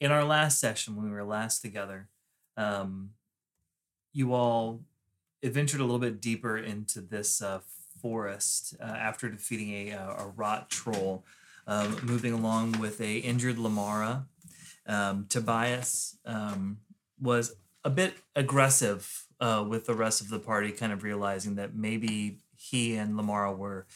in our last session when we were last together, um, you all adventured a little bit deeper into this uh, forest uh, after defeating a, uh, a rot troll, um, moving along with a injured Lamara. Um, Tobias um, was a bit aggressive uh, with the rest of the party, kind of realizing that maybe he and Lamara were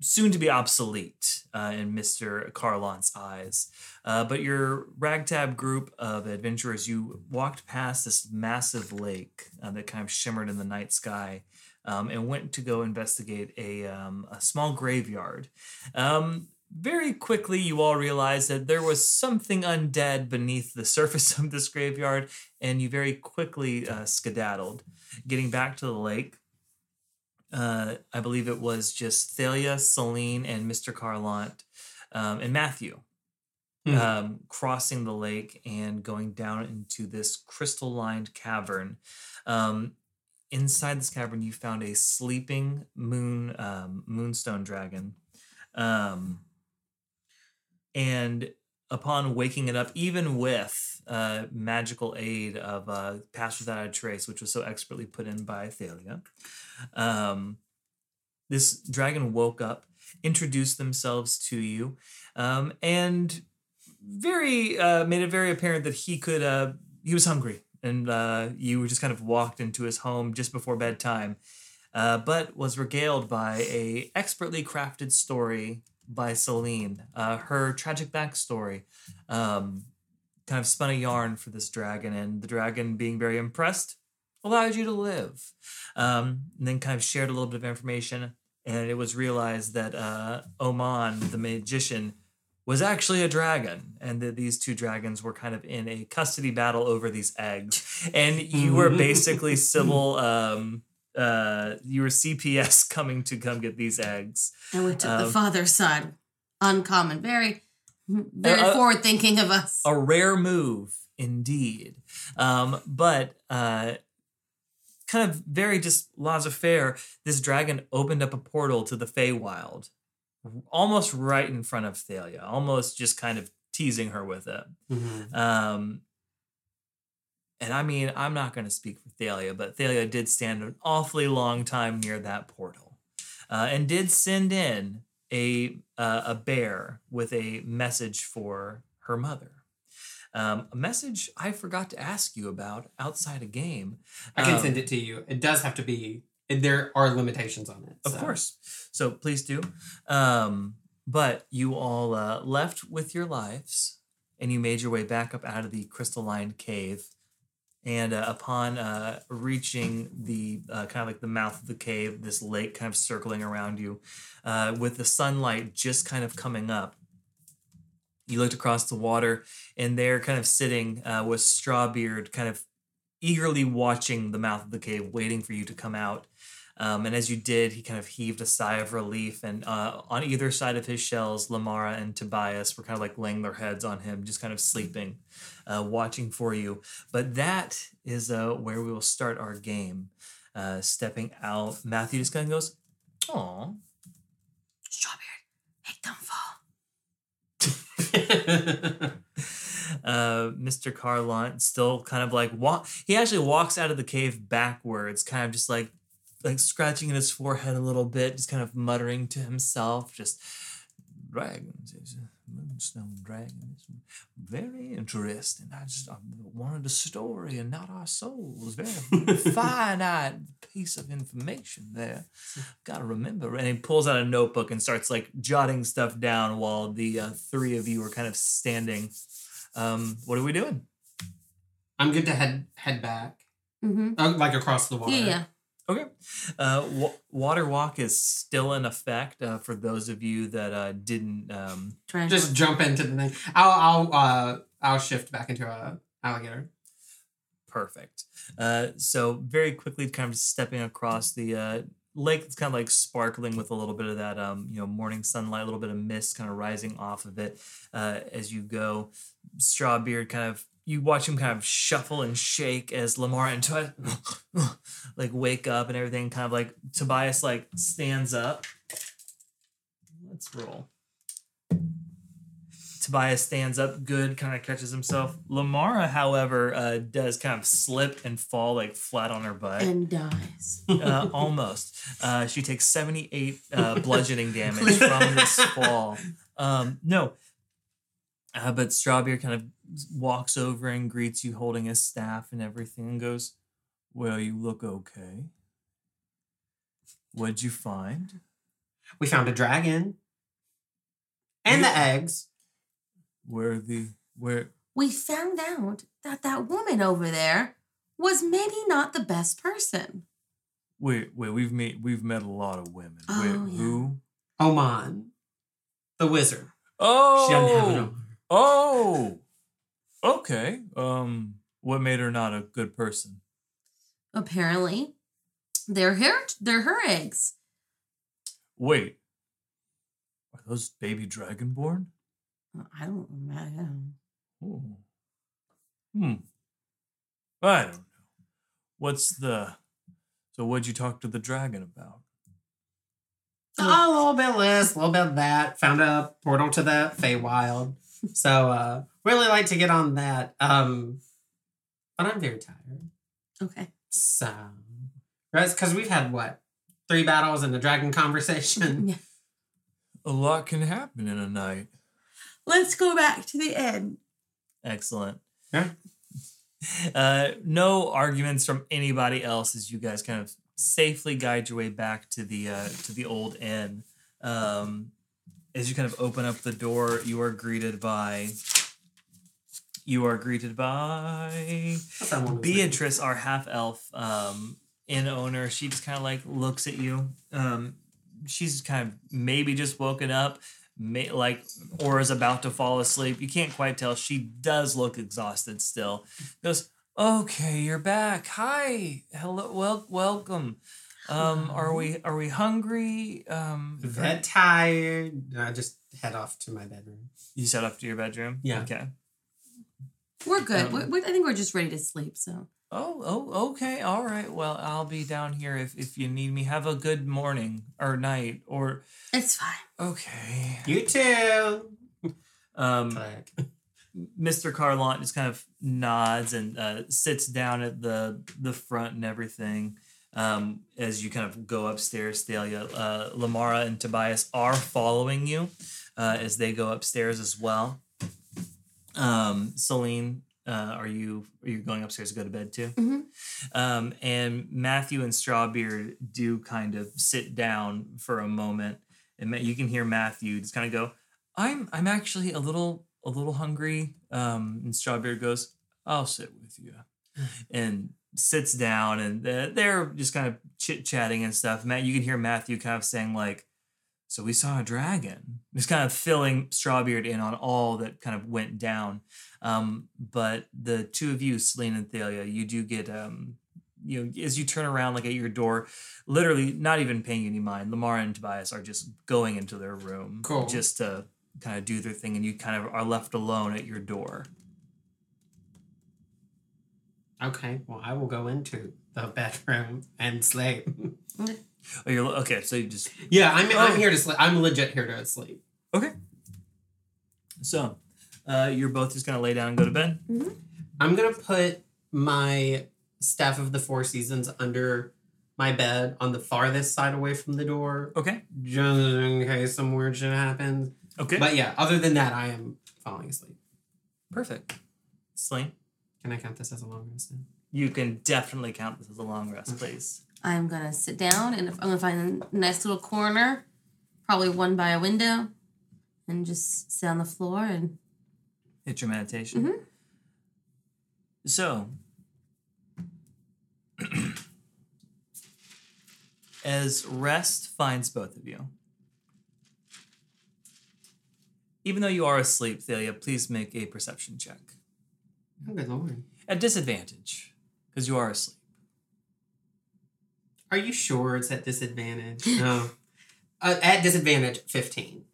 soon to be obsolete uh, in Mr. Carlon's eyes. Uh, but your ragtag group of adventurers, you walked past this massive lake uh, that kind of shimmered in the night sky. Um, and went to go investigate a, um, a small graveyard. Um, very quickly, you all realized that there was something undead beneath the surface of this graveyard, and you very quickly uh, skedaddled. Getting back to the lake, uh, I believe it was just Thalia, Celine, and Mr. Carlant, um, and Matthew Hmm. um, crossing the lake and going down into this crystal lined cavern. Um, inside this cavern, you found a sleeping moon um, moonstone dragon. Um, and upon waking it up, even with uh, magical aid of uh, Pass Without a Trace, which was so expertly put in by Thalia, um, this dragon woke up, introduced themselves to you, um, and very uh, made it very apparent that he could uh, he was hungry, and uh, you just kind of walked into his home just before bedtime, uh, but was regaled by a expertly crafted story by Celine, uh, her tragic backstory. Um, kind of spun a yarn for this dragon, and the dragon, being very impressed, allowed you to live. Um, and then kind of shared a little bit of information, and it was realized that uh, Oman, the magician, was actually a dragon, and that these two dragons were kind of in a custody battle over these eggs. And you were basically civil. Um, uh, you were CPS coming to come get these eggs. And we took the Um, father's side. Uncommon. Very, very Uh, uh, forward thinking of us. a rare move indeed um, but uh, kind of very just laissez-faire this dragon opened up a portal to the Feywild almost right in front of Thalia almost just kind of teasing her with it Mhm. um, and I mean, I'm not going to speak for Thalia, but Thalia did stand an awfully long time near that portal, uh, and did send in a uh, a bear with a message for her mother. Um, a message I forgot to ask you about outside a game. I can Um, send it to you. It does have to be. There are limitations on it. Of so. course. So please do. Um, but you all uh, left with your lives and you made your way back up out of the crystalline cave. And uh, upon uh, reaching the uh, kind of like the mouth of the cave, this lake kind of circling around you, uh, with the sunlight just kind of coming up, you looked across the water, and there, kind of sitting, uh, was Strawbeard, kind of eagerly watching the mouth of the cave, waiting for you to come out. Um, and as you did, he kind of heaved a sigh of relief. And uh, on either side of his shells, Lamara and Tobias were kind of like laying their heads on him, just kind of sleeping, uh, watching for you. But that is uh, where we will start our game. Uh, stepping out, Matthew just kind of goes, "Aw." Strawbeard, make them fall. uh, Mr. Carlont still kind of like walk. He actually walks out of the cave backwards, kind of just like like scratching at his forehead a little bit, just kind of muttering to himself, just dragons. It's moonstone dragons, very interesting. I just I wanted a story and not our souls. Very finite piece of information there. Gotta remember. And he pulls out a notebook and starts like jotting stuff down while the uh, three of you are kind of standing. Um, what are we doing? I'm good to head head back, Mm-hmm. oh, like across the water. Yeah, yeah. Okay. Uh, wa- water walk is still in effect uh, for those of you that uh, didn't. Um, Try Just jump into the thing. I'll I'll uh I'll shift back into a alligator. perfect. Uh, so very quickly, kind of stepping across the uh, lake It's kind of like sparkling with a little bit of that, um, you know, morning sunlight, a little bit of mist kind of rising off of it uh, as you go. Strawbeard kind of. You watch him kind of shuffle and shake as Lamar and Tobias like wake up and everything. Kind of like Tobias like stands up. Let's roll. Tobias stands up good, kind of catches himself. Lamara, however, uh, does kind of slip and fall like flat on her butt. And dies. uh, almost. Uh, she takes 78 uh, bludgeoning damage from this fall. Um, no. Uh, but Strawbeard kind of walks over and greets you holding his staff and everything and goes, Well, you look okay. What'd you find? We found a dragon. And the eggs. Where the where We found out that that woman over there was maybe not the best person. wait wait we've met we've met a lot of women. Oh, wait, yeah. who? Oman. The wizard. Oh She doesn't have an arm. Oh okay. Um what made her not a good person? Apparently, they're her they're her eggs. Wait. Are those baby dragonborn? I don't know. Oh. Hmm. I don't know. What's the so what'd you talk to the dragon about? a little bit of this, a little bit of that. Found a portal to the Feywild. So uh really like to get on that. Um but I'm very tired. Okay. So right because we've had what? Three battles and a dragon conversation. Yeah. A lot can happen in a night. Let's go back to the end. Excellent. Yeah. Uh, no arguments from anybody else as you guys kind of safely guide your way back to the uh, to the old inn. Um, as you kind of open up the door, you are greeted by you are greeted by Beatrice, our half elf um, inn owner. She just kind of like looks at you. Um, she's kind of maybe just woken up, may, like or is about to fall asleep. You can't quite tell. She does look exhausted still. Goes, okay, you're back. Hi, hello, well, welcome. Um, are we are we hungry? Um, That tired. I just head off to my bedroom. you set off to your bedroom. Yeah. Okay. We're good. Um, we're, we're- I think we're just ready to sleep. So Oh, oh, okay, all right. Well, I'll be down here if if you need me. Have a good morning or night or it's fine. okay. You too. Um, Click. Mr. Carlont just kind of nods and uh, sits down at the the front and everything. Um, as you kind of go upstairs, Thalia, uh, Lamara and Tobias are following you uh, as they go upstairs as well. Um, Celine, uh, are you are you going upstairs to go to bed too? Mhm. Um, and Matthew and Strawbeard do kind of sit down for a moment, and you can hear Matthew just kind of go, "I'm I'm actually a little a little hungry." Um, and Strawbeard goes, "I'll sit with you," and sits down, and they're, they're just kind of chit chatting and stuff. Matt, you can hear Matthew kind of saying like. So we saw a dragon. Just kind of filling Strawbeard in on all that kind of went down. Um, but the two of you, Celine and Thalia, you do get um, you know, as you turn around like at your door, literally not even paying any mind. Lamar and Tobias are just going into their room Cool. just to kind of do their thing, and you kind of are left alone at your door. Okay, well, I will go into the bedroom and sleep. Oh, you're okay. So you just yeah, I'm, Oh. I'm here to sleep. I'm legit here to sleep. okay. So, uh, you're both just gonna lay down and go to bed. I'm going to put my Staff of the Four Seasons under my bed on the farthest side away from the door, Okay. just in case some weird shit happens. Okay. But yeah, other than that, I am falling asleep. Perfect. Celine, Can I count this as a long rest then? you can definitely count this as a long rest, Okay. please. I'm gonna sit down and I'm gonna find a nice little corner, probably one by a window, and just sit on the floor and Hit your meditation. Mhm. So, as rest finds both of you, even though you are asleep, Thalia, please make a perception check. Oh, good lord. At disadvantage, because you are asleep. Are you sure it's at disadvantage? no. Uh, at disadvantage, 15.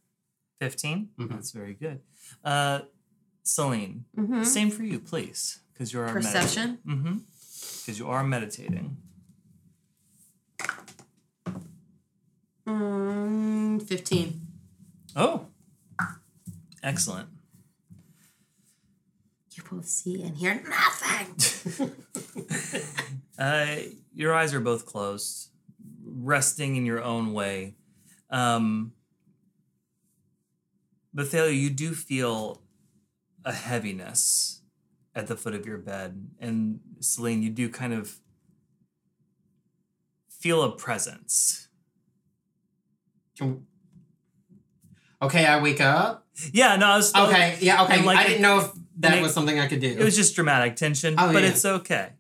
15? Mhm. That's very good. Uh, Celine, Mhm. same for you, please, because you are Perception? Mm-hmm. Because you are meditating. mm, fifteen. Oh, excellent. You both see and hear nothing. Uh, your eyes are both closed, resting in your own way. Um, but Thalia, you do feel a heaviness at the foot of your bed, and Celine, you do kind of feel a presence. Okay, I wake up. Yeah, no, I was Okay, yeah, okay. Like I didn't know if that and it- was something I could do. It was just dramatic tension, Oh, but yeah. it's okay.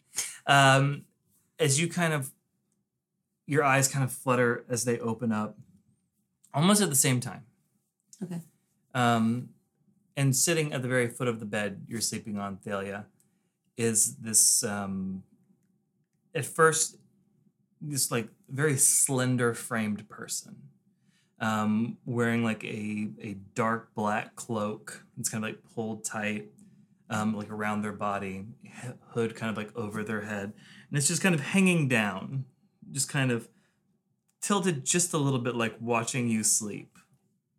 Um, as you kind of, your eyes kind of flutter as they open up, almost at the same time. Okay. Um, and sitting at the very foot of the bed you're sleeping on, Thalia, is this, um, at first, this like very slender framed person. Um, wearing like a, a dark black cloak. It's kind of like pulled tight um, like around their body, hood kind of like over their head, and it's just kind of hanging down, just kind of tilted just a little bit, like watching you sleep.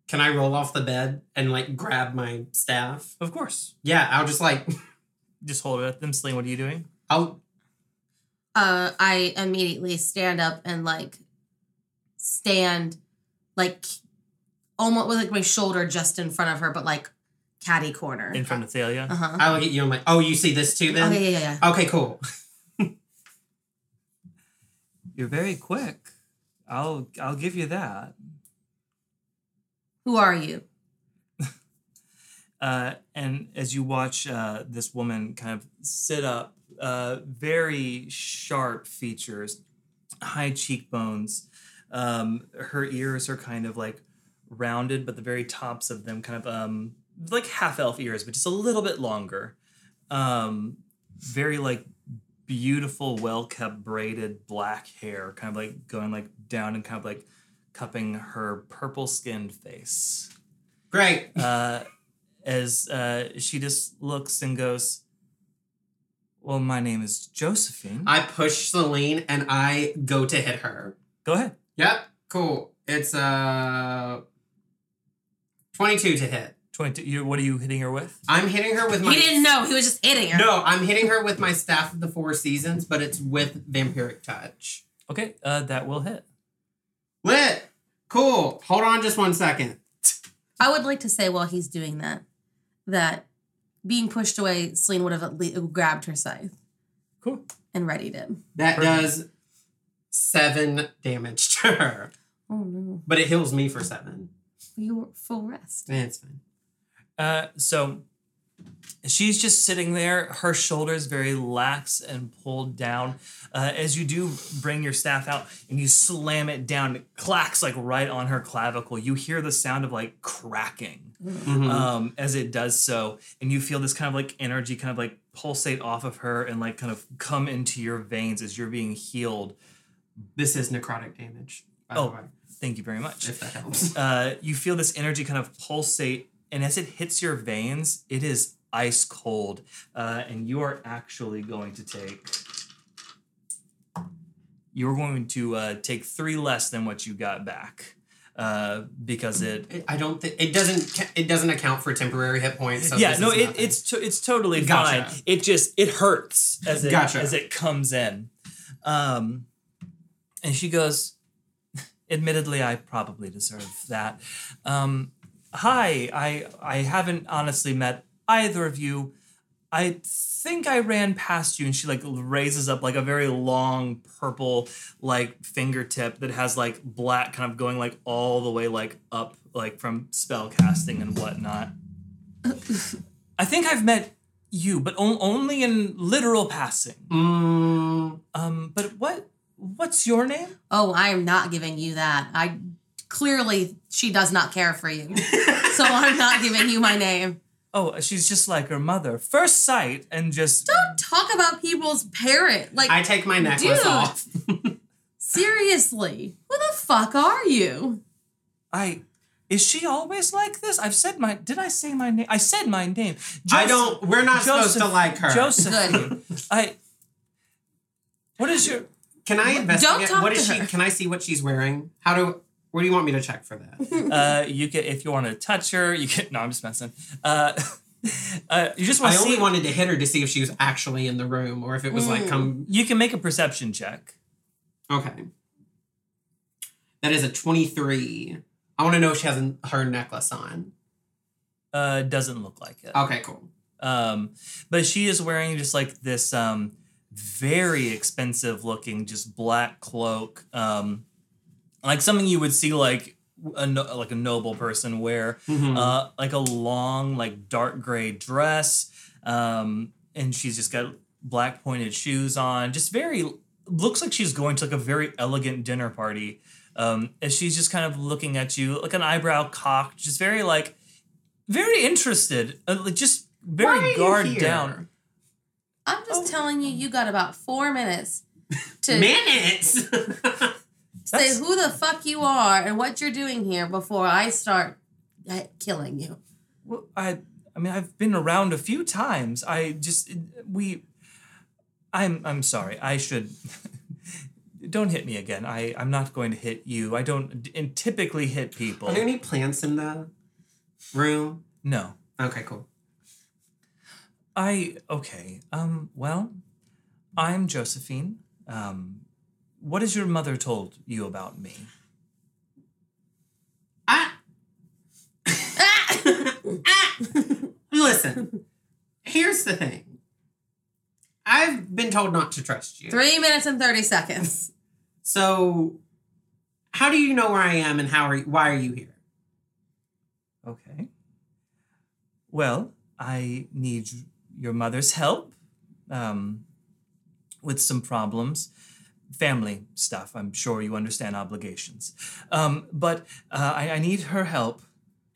Can I roll off the bed and like grab my staff? Of course, Yeah, I'll just like just hold it at them. Celine, what are you doing? I'll uh, I immediately stand up and like stand like almost with like my shoulder just in front of her, but like catty corner. In front of Thalia. Uh huh. I look at you. I'm like, oh, you see this too? Then Okay, yeah, yeah, yeah. okay, cool. You're very quick. I'll I'll give you that. Who are you? Uh, and as you watch uh, this woman kind of sit up, uh, very sharp features, high cheekbones. Um, her ears are kind of like rounded, but the very tops of them kind of um, like half elf ears, but just a little bit longer. Um, very like beautiful, well kept braided black hair, kind of like going like down and kind of like cupping her purple skinned face Great. uh, as uh, she just looks and goes, Well, my name is Josephine. I push Celine and I go to hit her. Go ahead. Yep, cool. It's uh 22 to hit. 22. You, what are you hitting her with? I'm hitting her with my He didn't know. He was just hitting her. No, I'm hitting her with my staff of the four seasons, but it's with vampiric touch. Okay, uh, that will hit. Lit. Cool. Hold on just one second. I would like to say while he's doing that, that being pushed away, Celine would have at least grabbed her scythe Cool. and readied it. That Perfect. does seven damage to her. Oh no. But it heals me for seven. You were full rest. Eh, It's fine. Uh, so she's just sitting there, her shoulders very lax and pulled down. Uh, as you do bring your staff out and you slam it down, it clacks like right on her clavicle. You hear the sound of like cracking. Mhm. um, as it does so, and you feel this kind of like energy kind of like pulsate off of her and like kind of come into your veins as you're being healed. this is necrotic damage, by Oh. the way, Thank you very much. if that helps. Uh, you feel this energy kind of pulsate, and as it hits your veins, it is ice cold, uh, and you are actually going to take. You're going to uh, take three less than what you got back, uh, because it It- I don't think it doesn't. It doesn't account for temporary hit points. So yeah, no, it, nothing. it's to, it's totally Gotcha. fine. It just it hurts as it Gotcha. as it comes in. Um, and she goes, "Admittedly, I probably deserve that. Um, hi, I I haven't honestly met either of you. I think I ran past you." And she like raises up like a very long purple like fingertip that has like black kind of going like all the way like up like from spell casting and whatnot. I think I've met you, but on- only in literal passing. Mm, Um, but what what's your name? Oh, I am not giving you that. I clearly she does not care for you. so I'm not giving you my name. Oh, she's just like her mother. First sight, and just Don't talk about people's parent. Like I take my necklace Dude. off. seriously. Who the fuck are you? I. Is she always like this? I've said my. Did I say my name? I said my name. I don't. We're not supposed to like her. Josephine. I. What is your? Can I Don't investigate? talk What to she? her. Can I see what she's wearing? How do? What do you want me to check for that? Uh, you can if you want to touch her. You can. No, I'm just messing. Uh, uh, you just I want to only see. wanted to hit her to see if she was actually in the room or if it was like Mm. come. you can make a perception check. Okay. That is a 23. I want to know if she has an, her necklace on. Uh, doesn't look like it. Okay, cool. Um, but she is wearing just like this um very expensive looking just black cloak. Um, like something you would see like a no- like a noble person wear. Mhm. Uh, like a long like dark gray dress. Um, and she's just got black pointed shoes on. Just very looks like she's going to like a very elegant dinner party. Um, as she's just kind of looking at you, like an eyebrow cocked, just very like very interested, uh, like just Why are very you guard here? down. I'm just Oh. telling you, you got about four minutes to Minutes. say who the fuck you are and what you're doing here before I start uh, killing you. Well, I I mean I've been around a few times. I just we I'm I'm sorry. I should don't hit me again. I I'm not going to hit you. I don't d- typically hit people. Are there any plants in the room? No. Okay, cool. I okay. Um well, I'm Josephine. Um what has your mother told you about me? I. Ah! Listen, here's the thing. I've been told not to trust you. Three minutes and 30 seconds. So, how do you know where I am and how are you, why are you here? Okay. Well, I need your mother's help um, with some problems. Family stuff. I'm sure you understand obligations. Um, but uh, I, I need her help.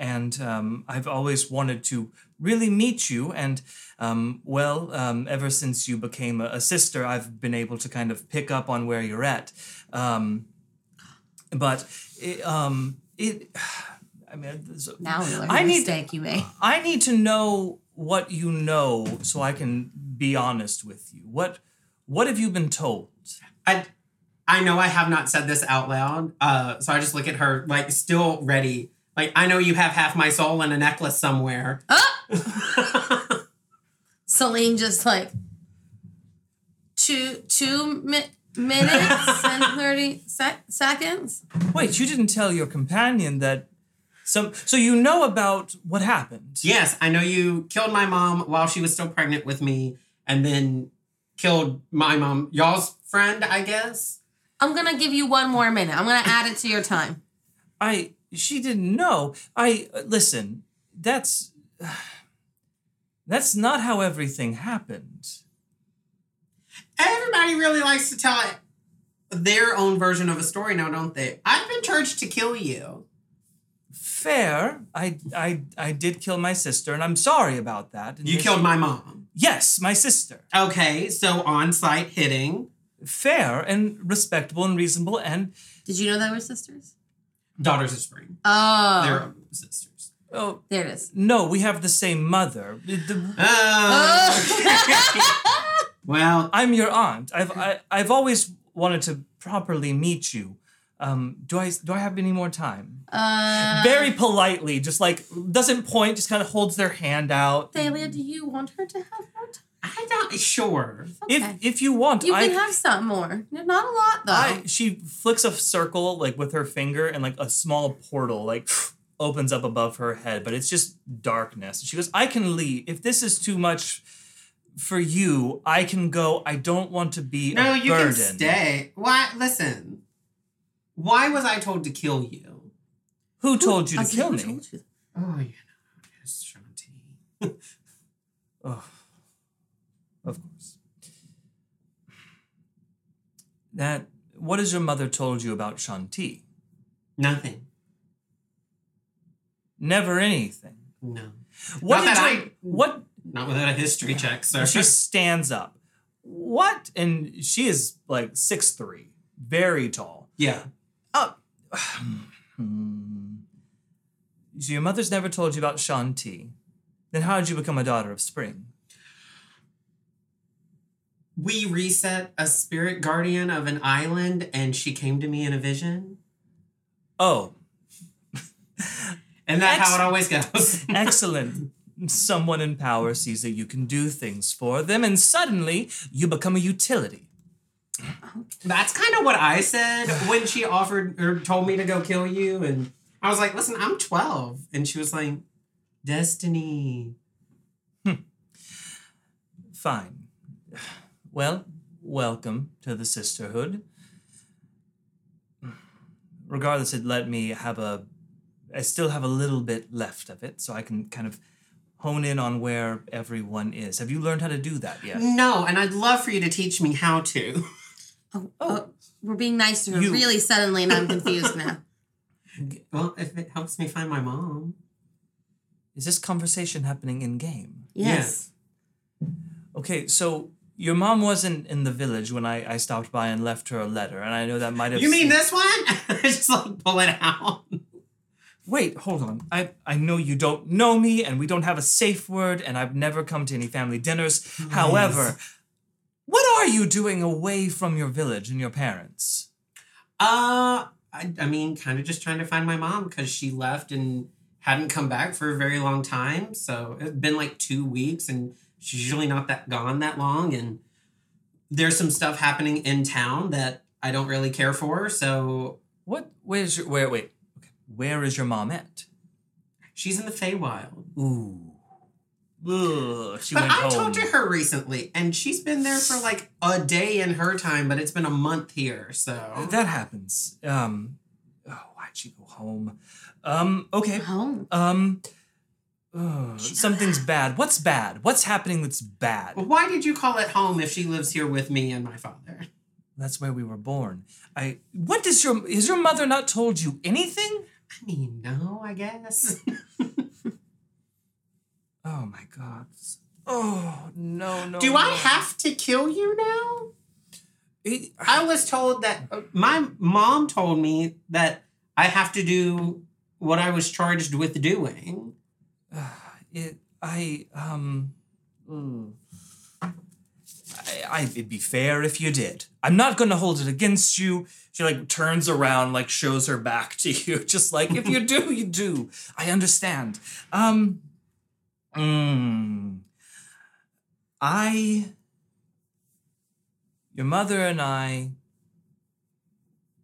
And um, I've always wanted to really meet you. And um, well, um, ever since you became a, a sister, I've been able to kind of pick up on where you're at. Um, but it, um, it, I mean, Now we learn I need- mistake you made. I need to know what you know so I can be honest with you. What what have you been told? I, I know I have not said this out loud, uh, so I just look at her like still ready. Like I know you have half my soul in a necklace somewhere. Ah! Celine just like two two mi- minutes and 30 sec- seconds. Wait, you didn't tell your companion that some so you know about what happened. yes, I know you killed my mom while she was still pregnant with me, and then killed my mom, y'all's friend, I guess. I'm going to give you one more minute. I'm going to add it to your time. I she didn't know. I listen, that's that's not how everything happened. Everybody really likes to tell their own version of a story now, don't they? I've been charged to kill you. Fair. I I I did kill my sister and I'm sorry about that. You killed my mom. Yes, my sister. Okay, so on sight hitting. fair and respectable and reasonable and Did you know they were sisters? Daughters of Spring. Oh. They're sisters. oh there it is. no we have the same mother The- Oh. well, i'm your aunt i've I, i've always wanted to properly meet you um do i do i have any more time Uh, very politely just like doesn't point just kind of holds their hand out Thalia, do you want her to have more time? I don't. Sure. Okay. if if you want you i can have some more. Not a lot though. I she flicks a circle like with her finger and like a small portal like opens up above her head, but it's just darkness. She goes, "I can leave. If this is too much for you, I can go. I don't want to be No, a you burden." can stay. Why? Listen. Why was I told to kill you? Who told you to said, kill me? told you? Oh, you know, it's Shanti. Oh, of course. That what has your mother told you about Shanti? Nothing. Never anything. No. What Not did that you, I- what Not without a history check, sir. she stands up. What? And she is like six three, very tall. yeah. Oh, hmm. so your mother's never told you about Shanti. Then how did you become a daughter of spring? We reset a spirit guardian of an island, and she came to me in a vision. Oh, And that's how it always goes. excellent. someone in power sees that you can do things for them, and suddenly you become a utility. That's kind of what I said when she offered or told me to go kill you. And I was like, listen, I'm 12. And she was like, Destiny. Hmm. Fine. Well, welcome to the sisterhood. Regardless, it let me have a. I still have a little bit left of it, so I can kind of hone in on where everyone is. Have you learned how to do that yet? No, and I'd love for you to teach me how to. Oh, oh, oh, we're being nice to her You- really suddenly, and I'm confused now. Well, if it helps me find my mom. Is this conversation happening in game? Yes. Okay, so your mom wasn't in the village when I, I stopped by and left her a letter, and I know that might have. You mean se- this one? Just like pull it out. Wait, hold on. I, I know you don't know me, and we don't have a safe word, and I've never come to any family dinners. However, what are you doing away from your village and your parents? Uh, I, I mean, kind of just trying to find my mom because she left and hadn't come back for a very long time. So it's been like two weeks, and she's usually not that gone that long. And there's some stuff happening in town that I don't really care for. So What? Where's your where? Wait. Okay. Where is your mom at? she's in the Feywild. Ooh. Ugh, she but went I home. talked to her recently, and she's been there for like a day in her time, but it's been a month here. So That happens. Um. Oh, why'd she go home? Um. Okay. Home. Um. ugh, something's bad. What's bad? What's happening that's bad? Well, why did you call it home if she lives here with me and my father? That's where we were born. I. What does your has your mother not told you anything? I mean, no, I guess. Oh my god. Oh no no. Do I have to kill you now? It- I was told that uh, my mom told me that I have to do what I was charged with doing. it I um. mm. I, I it'd be fair if you did. I'm not gonna hold it against you. She like turns around, like shows her back to you, just like if you do, you do. I understand. Um. Mm, I. Your mother and I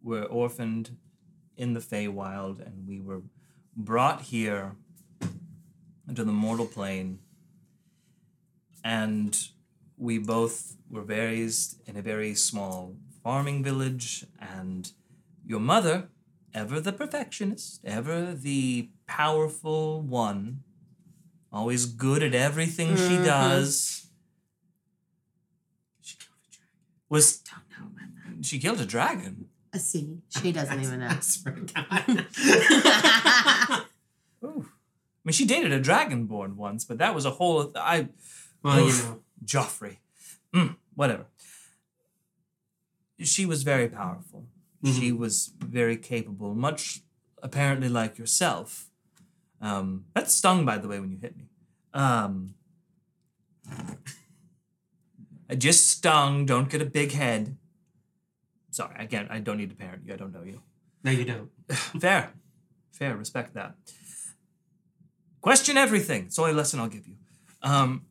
were orphaned in the Feywild, and we were brought here into the mortal plane, and we both were raised in a very small farming village, and your mother, ever the perfectionist, ever the powerful one, always good at everything she Mhm. does, She killed a dragon. was Don't know about that. she killed a dragon. Uh, see, she doesn't even know. I swear to God. Ooh. I mean, she dated a dragonborn once, but that was a whole. I well, you know. Joffrey. Mm, whatever. She was very powerful. She was very capable, much apparently like yourself. Um, that stung, by the way, when you hit me. Um, I just stung. Don't get a big head. Sorry, again, I don't need to parent you. I don't know you. No, you don't. Fair. Fair. Respect that. Question everything. It's the only lesson I'll give you. Um,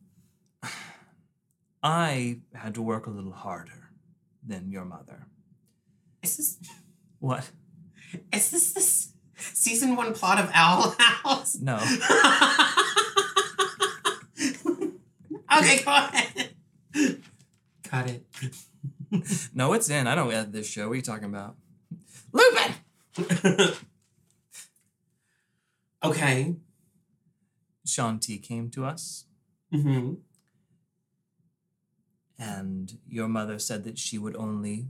I had to work a little harder than your mother. Is this What? is this the s- season one plot of Owl House? No. okay, go ahead. Cut it. No, it's in. I don't edit this show. What are you talking about? Lupin! okay. Shanti came to us, Mm-hmm. and your mother said that she would only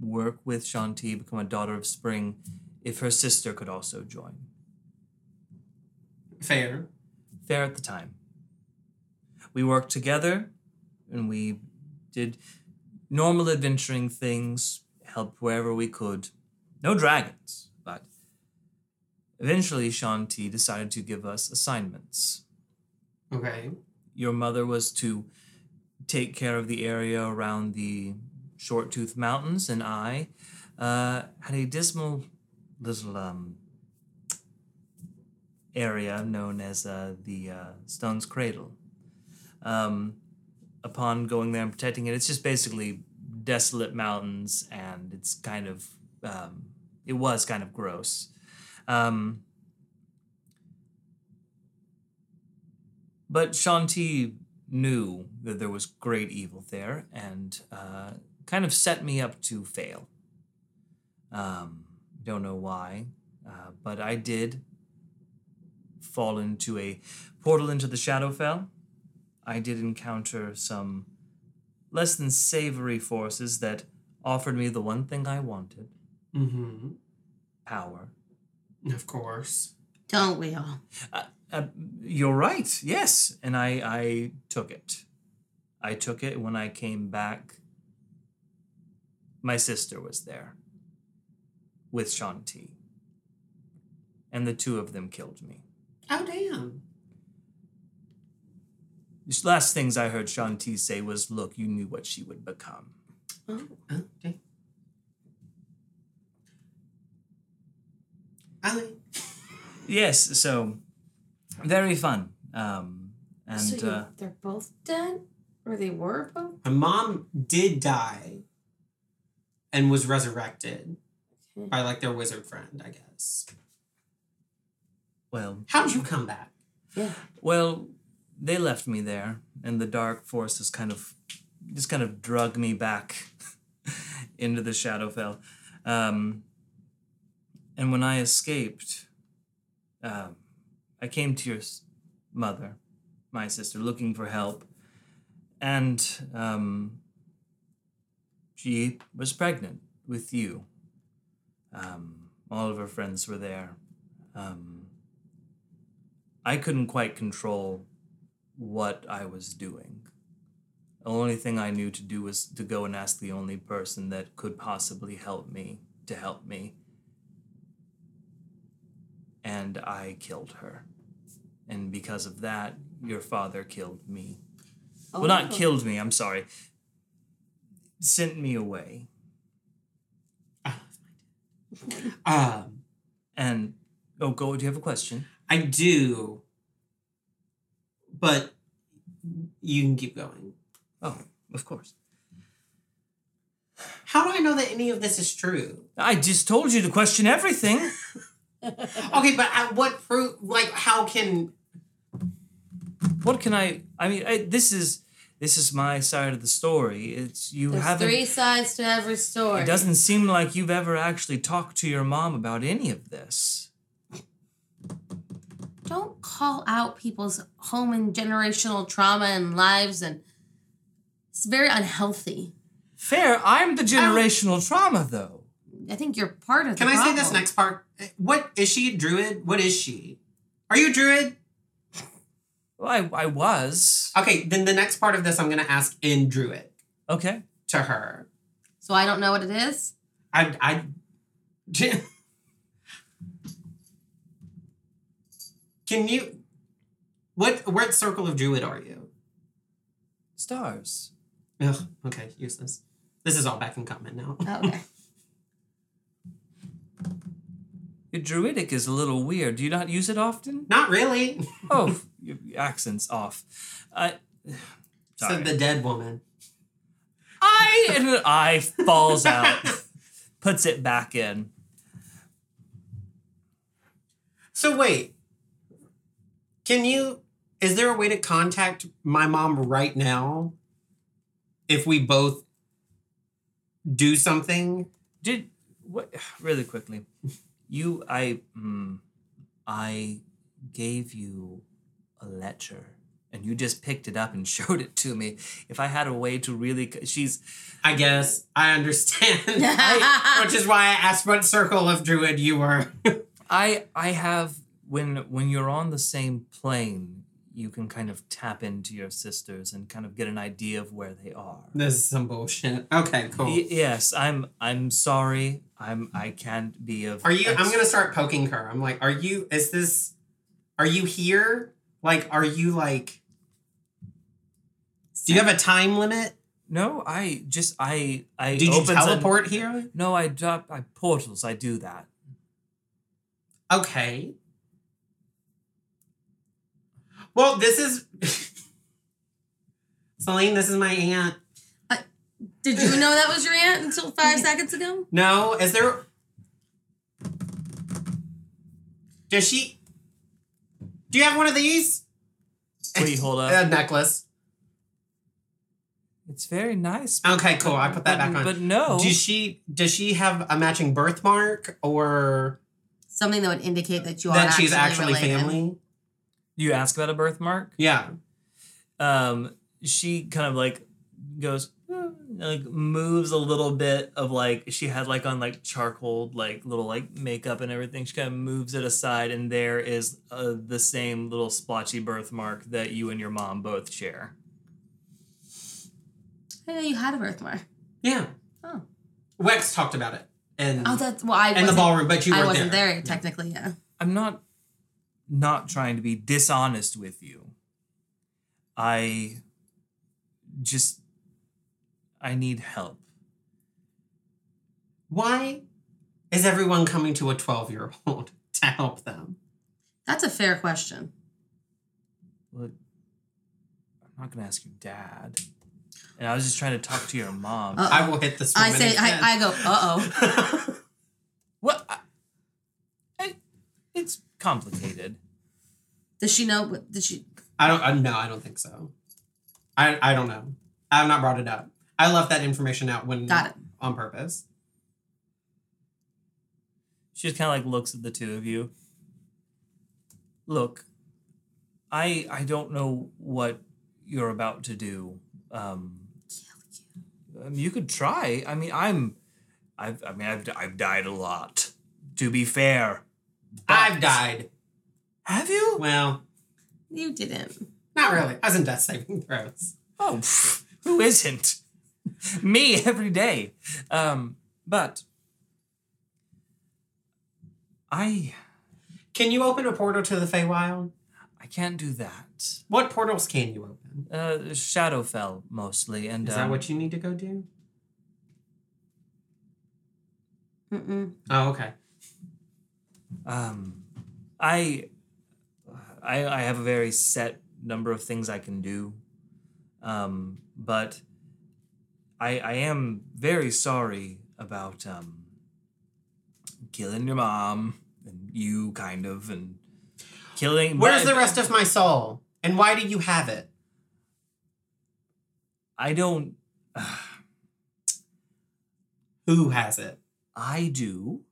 work with Shanti, become a daughter of spring, if her sister could also join. Fair. fair at the time. We worked together and we did normal adventuring things, helped wherever we could. No dragons, but eventually Shanti decided to give us assignments. Okay. Your mother was to take care of the area around the Short Tooth Mountains, and I uh, had a dismal little um, area known as uh, the uh, Stone's Cradle. Um, upon going there and protecting it, it's just basically desolate mountains, and it's kind of um, it was kind of gross. Um, but Shanti knew that there was great evil there, and uh, kind of set me up to fail. Um, don't know why, uh, but I did fall into a portal into the Shadowfell. I did encounter some less than savory forces that offered me the one thing I wanted Mm-hmm. power. Of course. Don't we all? Uh, you're right, yes. And I, I took it. I took it when I came back. My sister was there with Shanti. And the two of them killed me. Oh damn. The last things I heard Shanti say was, Look, you knew what she would become. Oh, oh damn. Ali. Yes, so very fun. Um, and so you- uh, they're both dead, or they were both. My mom did die and was resurrected Okay. By like their wizard friend, I guess. well, How'd you come back? Yeah. Well, they left me there, and the dark force forces kind of just kind of drug me back into the Shadowfell. Um, and when I escaped, um, I came to your mother, my sister, looking for help, and um, she was pregnant with you. Um, all of her friends were there. Um, I couldn't quite control what I was doing. The only thing I knew to do was to go and ask the only person that could possibly help me to help me. And I killed her. And because of that, your father killed me. Well, not Oh. killed me, I'm sorry. Sent me away. Um, And, oh, go, do you have a question? I do, but you can keep going. Oh, of course. How do I know that any of this is true? I just told you to question everything. Okay, but at what proof? Like, how can? what can I? I mean, I, this is this is my side of the story. It's you There's haven't. three sides to every story. It doesn't seem like you've ever actually talked to your mom about any of this. Don't call out people's home and generational trauma and lives, and it's very unhealthy. Fair. I'm the um, generational trauma, though. I think you're part of. Can the I say this next part? What is she a druid? What is she? Are you a druid? Well, I I was Okay, then the next part of this I'm gonna ask in druid okay. to her. So I don't know what it is. I I. Can you? What what circle of druid are you? Stars. Ugh, okay, useless. This is all back in common now. Oh, okay. Your druidic is a little weird. Do you not use it often? Not really. Oh, your accent's off. I. Uh, sorry. Said the dead woman. I and an eye falls out, puts it back in. So wait. Can you is there a way to contact my mom right now if we both do something? Did what? Really quickly, you I mm, I gave you a ledger, and you just picked it up and showed it to me. If I had a way to really, she's I guess I understand. Which is why I asked what circle of druid you were. I I have when when you're on the same plane, you can kind of tap into your sisters and kind of get an idea of where they are. this is some bullshit. Okay, cool. Y- yes, I'm I'm sorry. I'm I can't be of Are you I'm gonna start poking her. I'm like, are you is this are you here? Like, are you like do you have a time limit? No, I just I I Did you teleport here? No, I drop I portals. I do that. Okay. Well, this is Celine. This is my aunt. Uh, did you know that was your aunt until five seconds ago? No, is there? Does she? Do you have one of these? Wait, hold up. A necklace. It's very nice. Okay, cool. I put that back on. But no. Does she? Does she have a matching birthmark or Something that would indicate that you are that she's actually related. family? You ask about a birthmark? Yeah. um she kind of like goes "Hmm," like moves a little bit of like she had like on like charcoal like little like makeup and everything she kind of moves it aside and there is uh, the same little splotchy birthmark that you and your mom both share I know you had a birthmark. Yeah. Oh. Wex talked about it and Oh, that's well. I in the ballroom, but you I weren't wasn't there. there, technically. Yeah. i'm not not trying to be dishonest with you i just i need help Why is everyone coming to a twelve-year-old to help them? That's a fair question. Look, I'm not gonna ask your dad. And I was just trying to talk to your mom. Uh, I will hit this. I say. I, I go, uh oh. what? I, I, it's complicated. Does she know? What, did she? I don't. Uh, no, I don't think so. I I don't know. I have not brought it up. I left that information out when Got it. on purpose. She just kind of like looks at the two of you. Look, I I don't know what you're about to do. Um, um, you could try. I mean, I'm, I've I mean I've I've died a lot. To be fair, I've died. Have you? Well, You didn't. not really. I was in death saving throws. Oh, pff, who isn't? Me every day. Um, but I Can you open a portal to the Feywild? I can't do that. What portals can you open? Uh, Shadowfell mostly, and Is um, that what you need to go do? Mm-mm. Oh, okay. Um, I, I I have a very set number of things I can do, um, but I I am very sorry about um killing your mom and you kind of and killing. Where's the rest of my soul? And why do you have it? I don't. Who has it? I do.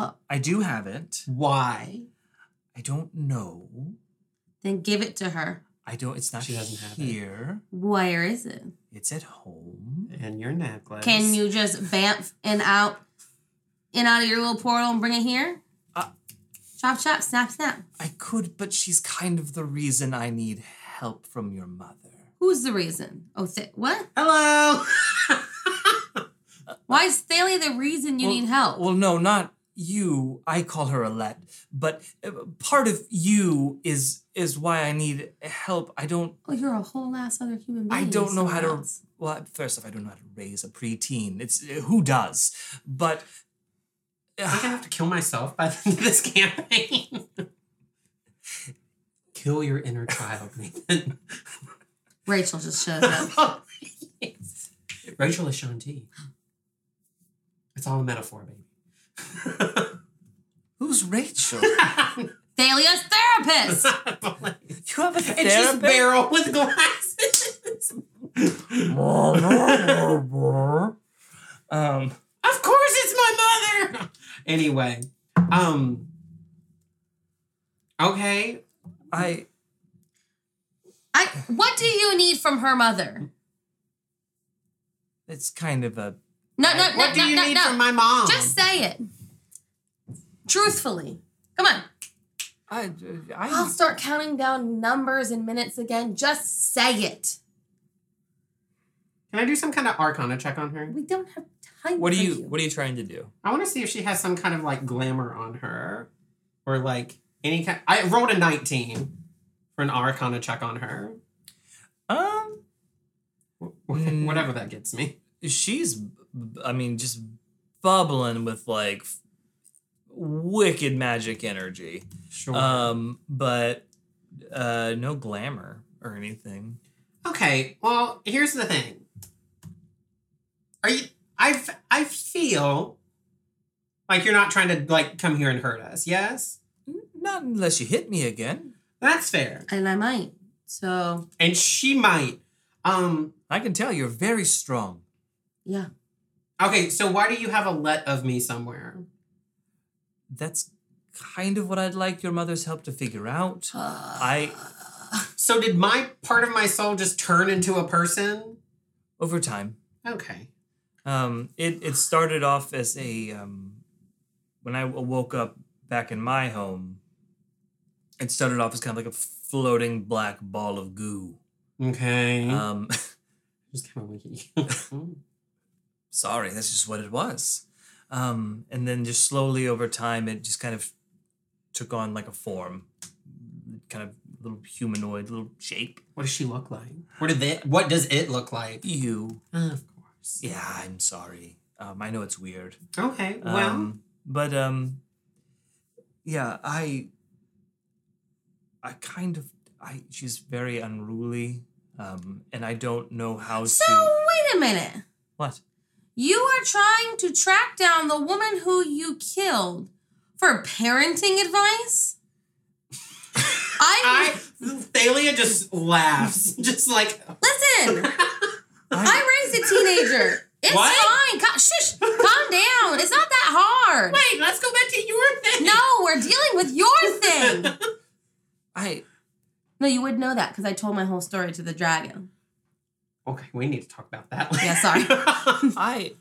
Oh. I do have it. Why? I don't know. Then give it to her. I don't. It's not She doesn't have it. here. Where is it? It's at home. And your necklace. Can you just bamf and out, and out of your little portal and bring it here? Uh, chop chop, snap snap. I could, but she's kind of the reason I need help from your mother. Who's the reason? Oh, th- what? Hello. Why is Thalia the reason you Well- need help? Well, no, not you. I call her Alette, but uh, part of you is is why I need help. I don't. oh, you're a whole ass other human being. I don't know how to. Well, first off, I don't know how to raise a preteen. It's uh, who does, but. i think gonna have to kill myself by the end of this campaign. Kill your inner child, Nathan. Rachel just shows up. Rachel is Shanti. It's all a metaphor, baby. Who's Rachel? Thalia's therapist. You have a and she's therapist? Beryl with glasses. um, of course, it's my mother. Anyway, um, okay. I I. What do you need from her mother? it's kind of a No, no, no, what do you no, need no. from my mom? Just say it. Truthfully. Come on. I I'll start counting down numbers and minutes again. Just say it. Can I do some kind of Arcana check on her? We don't have time what are for you what are you trying to do? I want to see if she has some kind of like glamour on her, or like any kind. I rolled a nineteen for an Arcana check on her. Um Mm. Whatever that gets me. she's I mean just bubbling with like f- wicked magic energy. Sure. Um but uh, no glamour or anything. Okay, well, here's the thing. Are you? I I feel like you're not trying to like come here and hurt us. Yes, Not unless you hit me again. that's fair. And I might. So And she might. Um. I can tell you're very strong. yeah. Okay, so why do you have a let of me somewhere? That's kind of what I'd like your mother's help to figure out. I So did my part of my soul just turn into a person? over time. Okay. Um, it it started off as a um, when I woke up back in my home. It started off as kind of like a floating black ball of goo. Okay. Um, just kind of like sorry, that's just what it was. Um, and then just slowly over time, it just kind of took on like a form, kind of little humanoid, little shape. What does she look like? What did they? What does it look like? You, of course. yeah, I'm sorry. Um, I know it's weird. Okay. Well. Um, but um, yeah, I, I kind of, I she's very unruly, um, and I don't know how So to. wait a minute. What? You are trying to track down the woman who you killed for parenting advice? I, I Thalia just laughs, just like listen. I, raised a teenager. It's What? fine. Ca- shush. Calm down. It's not that hard. wait. Let's go back to your thing. No, we're dealing with your thing. I, No, you would know that because I told my whole story to the dragon. Okay, we need to talk about that. Yeah, sorry. I,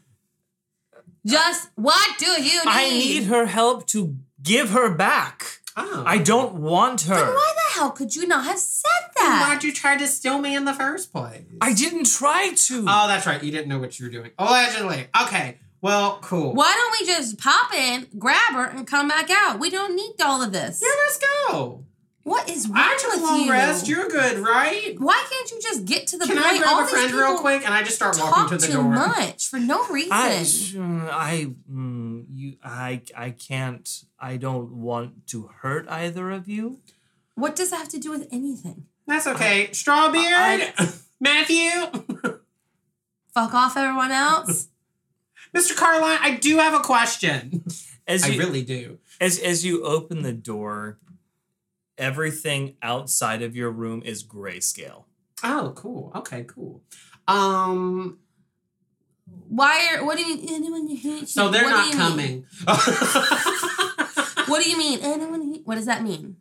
Just what do you need? I need her help to give her back. oh. I don't want her. Then why the hell could you not have said Then that? Why'd you try to steal me in the first place? I didn't try to. Oh, that's right. You didn't know what you were doing. Allegedly. Okay. Well, cool. Why don't we just pop in, grab her, and come back out? We don't need all of this. Yeah, let's go. What is wrong I took with a long you? rest. You're good, right? Why can't you just get to the Can point? I grab all a these friend real people quick? And I just start Talk walking to the door? too door. much for no reason. I, I, mm, you, I, I can't. I don't want to hurt either of you. what does that have to do with anything? That's okay. Strawbeard, Matthew, Fuck off, everyone else. Mr. Carlin. I do have a question. As I you, really do. as as you open the door, everything outside of your room is grayscale. Oh, cool. Okay, cool. Um, Why are? What do you mean? Anyone hates you? so they're What not coming. What do you mean? Anyone? hate- What does that mean?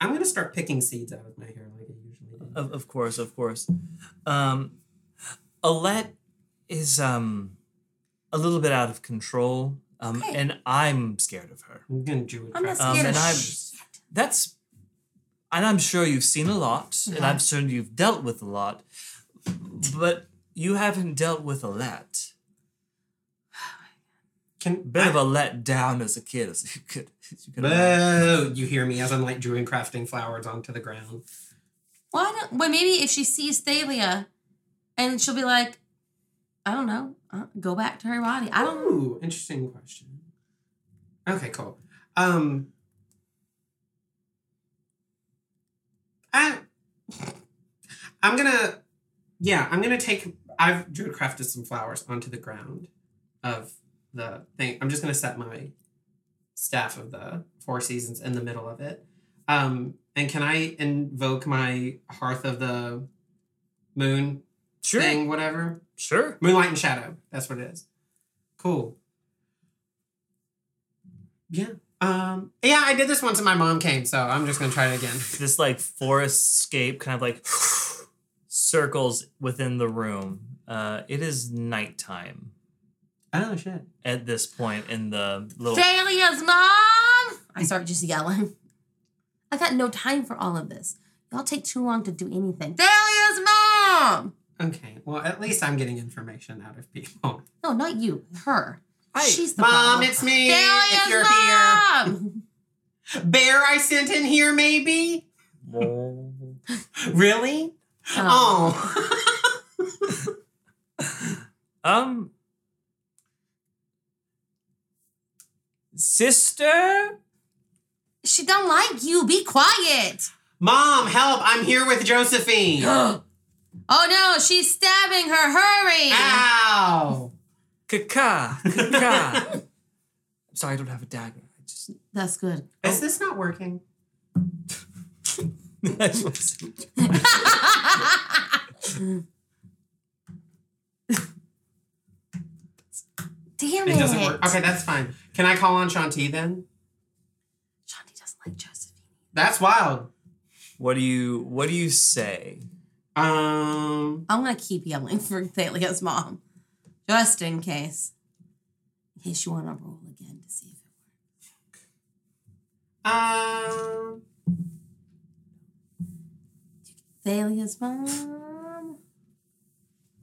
I'm gonna start picking seeds out of my hair like I usually do. Of, of course, of course. Um, Alette is um a little bit out of control. Um, Okay. and I'm scared of her. I'm gonna do it. I'm not Um, scared and of I'm- shit. That's, and I'm sure you've seen a lot, and I'm sure you've dealt with a lot, but you haven't dealt with Alette. Can Bit of a let down as a kid, as you could. As you could Boo! You hear me as I'm like drawing crafting flowers onto the ground. Why don't? Well, maybe if she sees Thalia, and she'll be like, I don't know, uh, go back to her body. I don't. Ooh, interesting question. Okay, cool. Um, I, I'm gonna, yeah, I'm gonna take. I've druid crafted some flowers onto the ground of the thing. I'm just gonna set my staff of the four seasons in the middle of it. Um, and can I invoke my hearth of the moon Sure, thing, whatever? sure. Moonlight and Shadow. That's what it is. Cool. Yeah. Um. Yeah, I did this once and my mom came, so I'm just gonna try it again. This like forest scape kind of like circles within the room. Uh, it is nighttime Oh shit. at this point in the little. Thalia's mom! I start just yelling. I got no time for all of this. Y'all take too long to do anything. Thalia's mom! Okay. Well, at least I'm getting information out of people. No, not you. Her. Hi. She's the Mom, problem. it's me. Thalia's if you're mom! here, Bear, I sent in here, maybe. Really? Oh. Oh. um, sister, She don't like you. Be quiet. Mom, help! I'm here with Josephine. oh no, she's stabbing her. Hurry. Ow! Kaka, kaka. Sorry, I don't have a dagger. I just. That's good. Is this not working? Damn it. It doesn't work. Okay, that's fine. Can I call on Shanti then? Shanti doesn't like Josephine. That's wild. What do you What do you say? Um, I'm gonna keep yelling for Thalia's mom, just in case. In case you want to roll again to see if it works. um, Thalia's mom.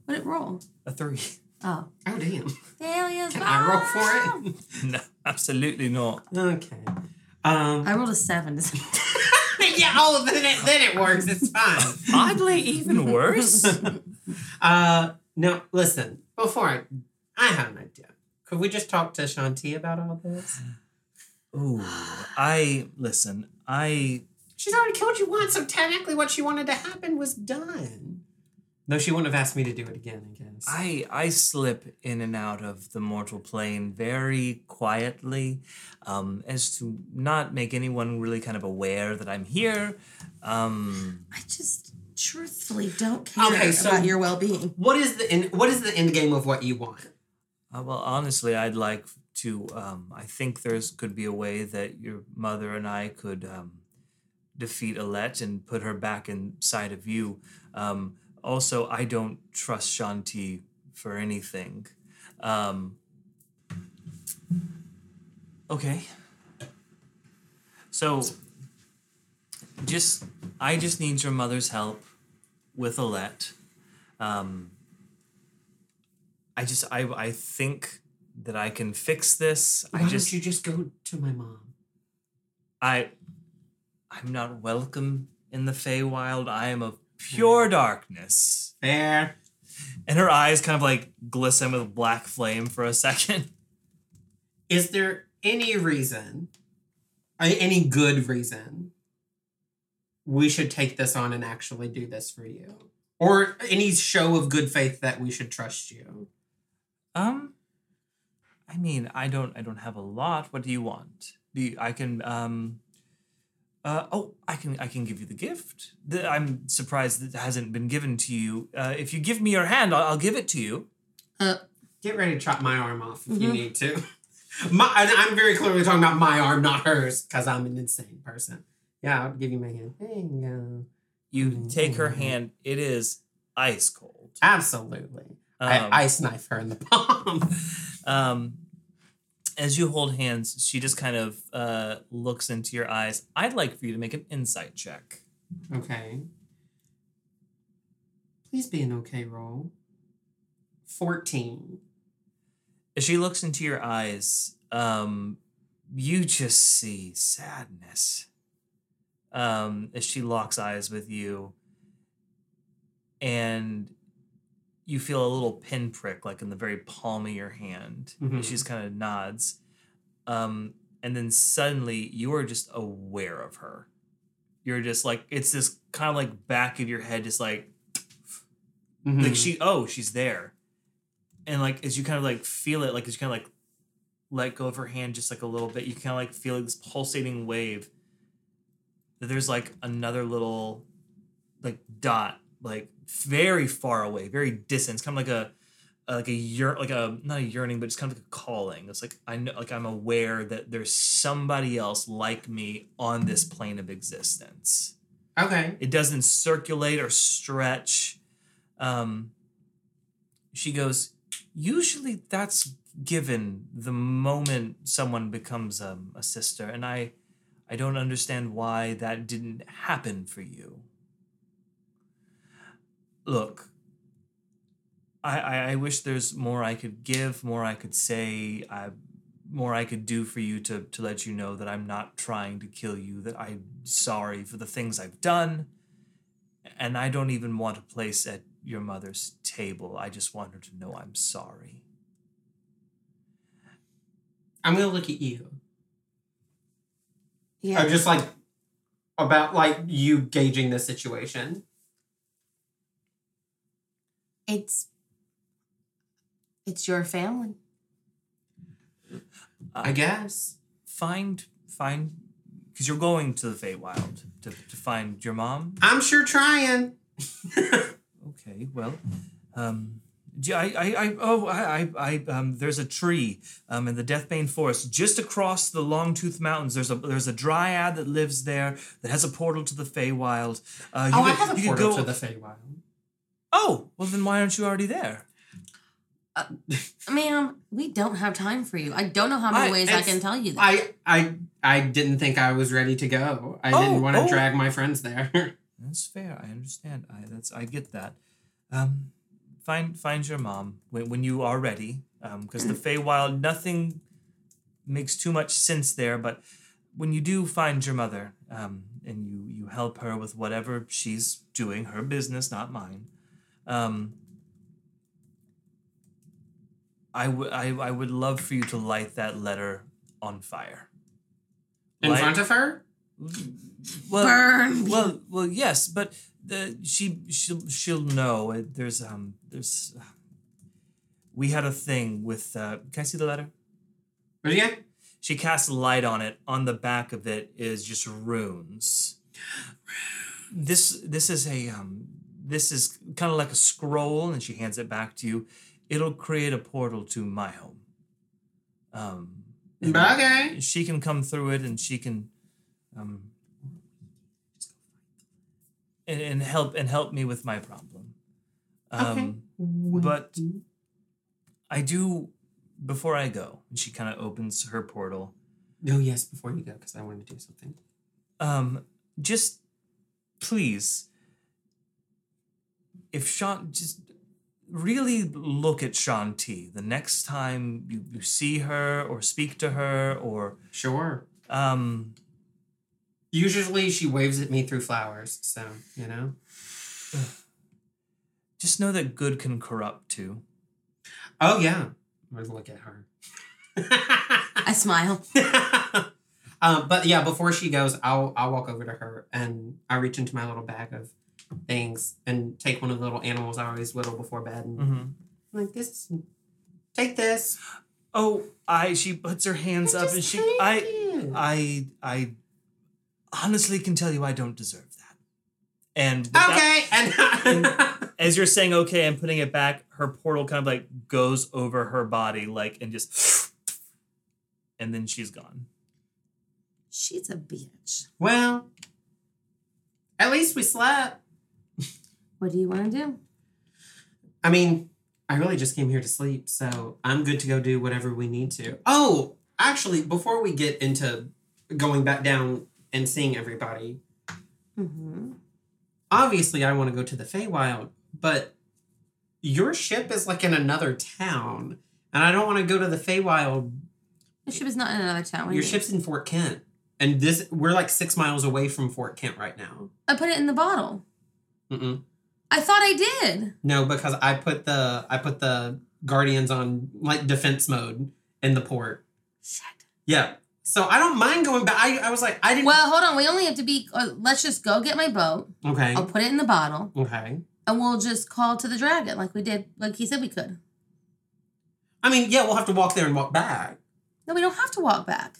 What did it roll? A three. Oh, oh damn. Thalia's Can mom. I roll for it? no, absolutely not. Okay. Um, I rolled a seven. yeah. Oh, then it then it works. It's fine. Oddly, even worse. Uh, no. Listen. Before I, I have an idea. Could we just talk to Shanti about all this? Ooh, I listen. I She's already killed you once, so technically, what she wanted to happen was done. Though she wouldn't have asked me to do it again. I guess. I I slip in and out of the mortal plane very quietly, um, as to not make anyone really kind of aware that I'm here. Um, I just truthfully don't care Okay, so- about your well-being. What is the end, what is the end game of what you want? uh, well, honestly, I'd like to. Um, I think there's could be a way that your mother and I could um, defeat Alette and put her back inside of you. Um, also, I don't trust Shanti for anything. Um, okay. So, just I just need your mother's help with Alette. Um, I just I I think that I can fix this. Why I just don't you just go to my mom? I I'm not welcome in the Feywild. I am of pure darkness. Fair. And her eyes kind of like glisten with black flame for a second. Is there any reason, uh, any good reason, we should take this on and actually do this for you? Or any show of good faith that we should trust you? Um I mean, I don't I don't have a lot. What do you want? Do you, I can um uh, oh, I can I can give you the gift. The, I'm surprised that it hasn't been given to you. Uh, if you give me your hand, I'll, I'll give it to you. Uh, Get ready to chop my arm off if you Mhm. need to. My, and I'm very clearly talking about my arm, not hers, because I'm an insane person. Yeah, I'll give you my hand. There you go. You take her hand. It is ice cold. Absolutely. Um, I ice knife her in the palm. um, as you hold hands, she just kind of uh, looks into your eyes. I'd like for you to make an insight check. okay. Please be an okay roll. 14. As she looks into your eyes, um, you just see sadness. Um, as she locks eyes with you, and you feel a little pinprick, like in the very palm of your hand. Mhm. And she's kind of nods, um, and then suddenly you are just aware of her. You're just like it's this kind of like back of your head, just like Mhm. like she oh she's there and like as you kind of like feel it like as you kind of like let go of her hand just like a little bit you kind of like feel this pulsating wave that there's like another little like dot like very far away very distant it's kind of like a uh, like a yearn like a not a yearning but it's kind of like a calling it's like i know like i'm aware that there's somebody else like me on this plane of existence Okay. it doesn't circulate or stretch. Um, she goes, usually that's given the moment someone becomes um, a sister, and I, I don't understand why that didn't happen for you. Look, I, I, I wish there's more I could give, more I could say, I, more I could do for you to, to let you know that I'm not trying to kill you, that I'm sorry for the things I've done. And I don't even want a place at your mother's table. I just want her to know I'm sorry. I'm going to look at you. Yeah. Or just like about like you gauging the situation. it's it's your family. I guess. Find find because you're going to the Feywild to to find your mom. I'm sure trying. Okay, well, um, do- I, I, I, oh, I, I, I, um, there's a tree, um, in the Deathbane Forest, just across the Longtooth Mountains. There's a, there's a dryad that lives there that has a portal to the Feywild. Uh, you oh, I have a portal go- to the Feywild. Oh, well, then why aren't you already there? Ma'am, we don't have time for you. I don't know how many I- ways I can tell you that. I I I didn't think I was ready to go. I Oh, didn't want to oh. drag my friends there. That's fair. I understand. I that's I get that. Um, find find your mom when when you are ready. Um, because the Feywild, nothing makes too much sense there. But when you do find your mother, um, and you you help her with whatever she's doing, her business, not mine. Um, I would I I would love for you to light that letter on fire. In Light- front of her? well, Burn well, well, yes, but the she she'll she'll know. There's um there's we had a thing with. Uh, can I see the letter? What again? She casts light on it. On the back of it is just runes. This this is a um this is kind of like a scroll, and she hands it back to you. It'll create a portal to my home. Um, Okay. she can come through it, and she can um and, and help and help me with my problem. Um, Okay. but- I do before I go, and she kind of opens her portal. No, yes, before you go, because I want to do something. Um, just please, if Sean, just really look at Shanti the next time you, you see her or speak to her or Sure. um Usually she waves at me through flowers, so you know. just know that good can corrupt too. Oh yeah. I'm gonna look at her. I smile. um, but yeah, before she goes, I'll I'll walk over to her and I reach into my little bag of things and take one of the little animals I always whittle before bed and Mm-hmm. I'm like this. Take this. Oh, I. She puts her hands up and she. take I. I. I. Honestly, can tell you I don't deserve that. And with that- okay, and as you're saying okay and putting it back, her portal kind of like goes over her body, like and just, and then she's gone. She's a bitch. well, at least we slept. What do you want to do? I mean, I really just came here to sleep, so I'm good to go do whatever we need to. Oh, actually, before we get into going back down and seeing everybody, Mm-hmm. obviously I want to go to the Feywild, but your ship is like in another town, and I don't want to go to the Feywild. The ship is not in another town. Your you ship's in Fort Kent, and this we're like six miles away from Fort Kent right now. I put it in the bottle. Mm-mm. I thought I did. No, because I put the I put the Guardians on like defense mode in the port. Shit. Yeah. So I don't mind going back. I, I was like, I didn't. Well, hold on. We only have to be. Uh, let's just go get my boat. okay. I'll put it in the bottle, Okay. and we'll just call to the dragon like we did, like he said we could. I mean, yeah, we'll have to walk there and walk back. No, we don't have to walk back.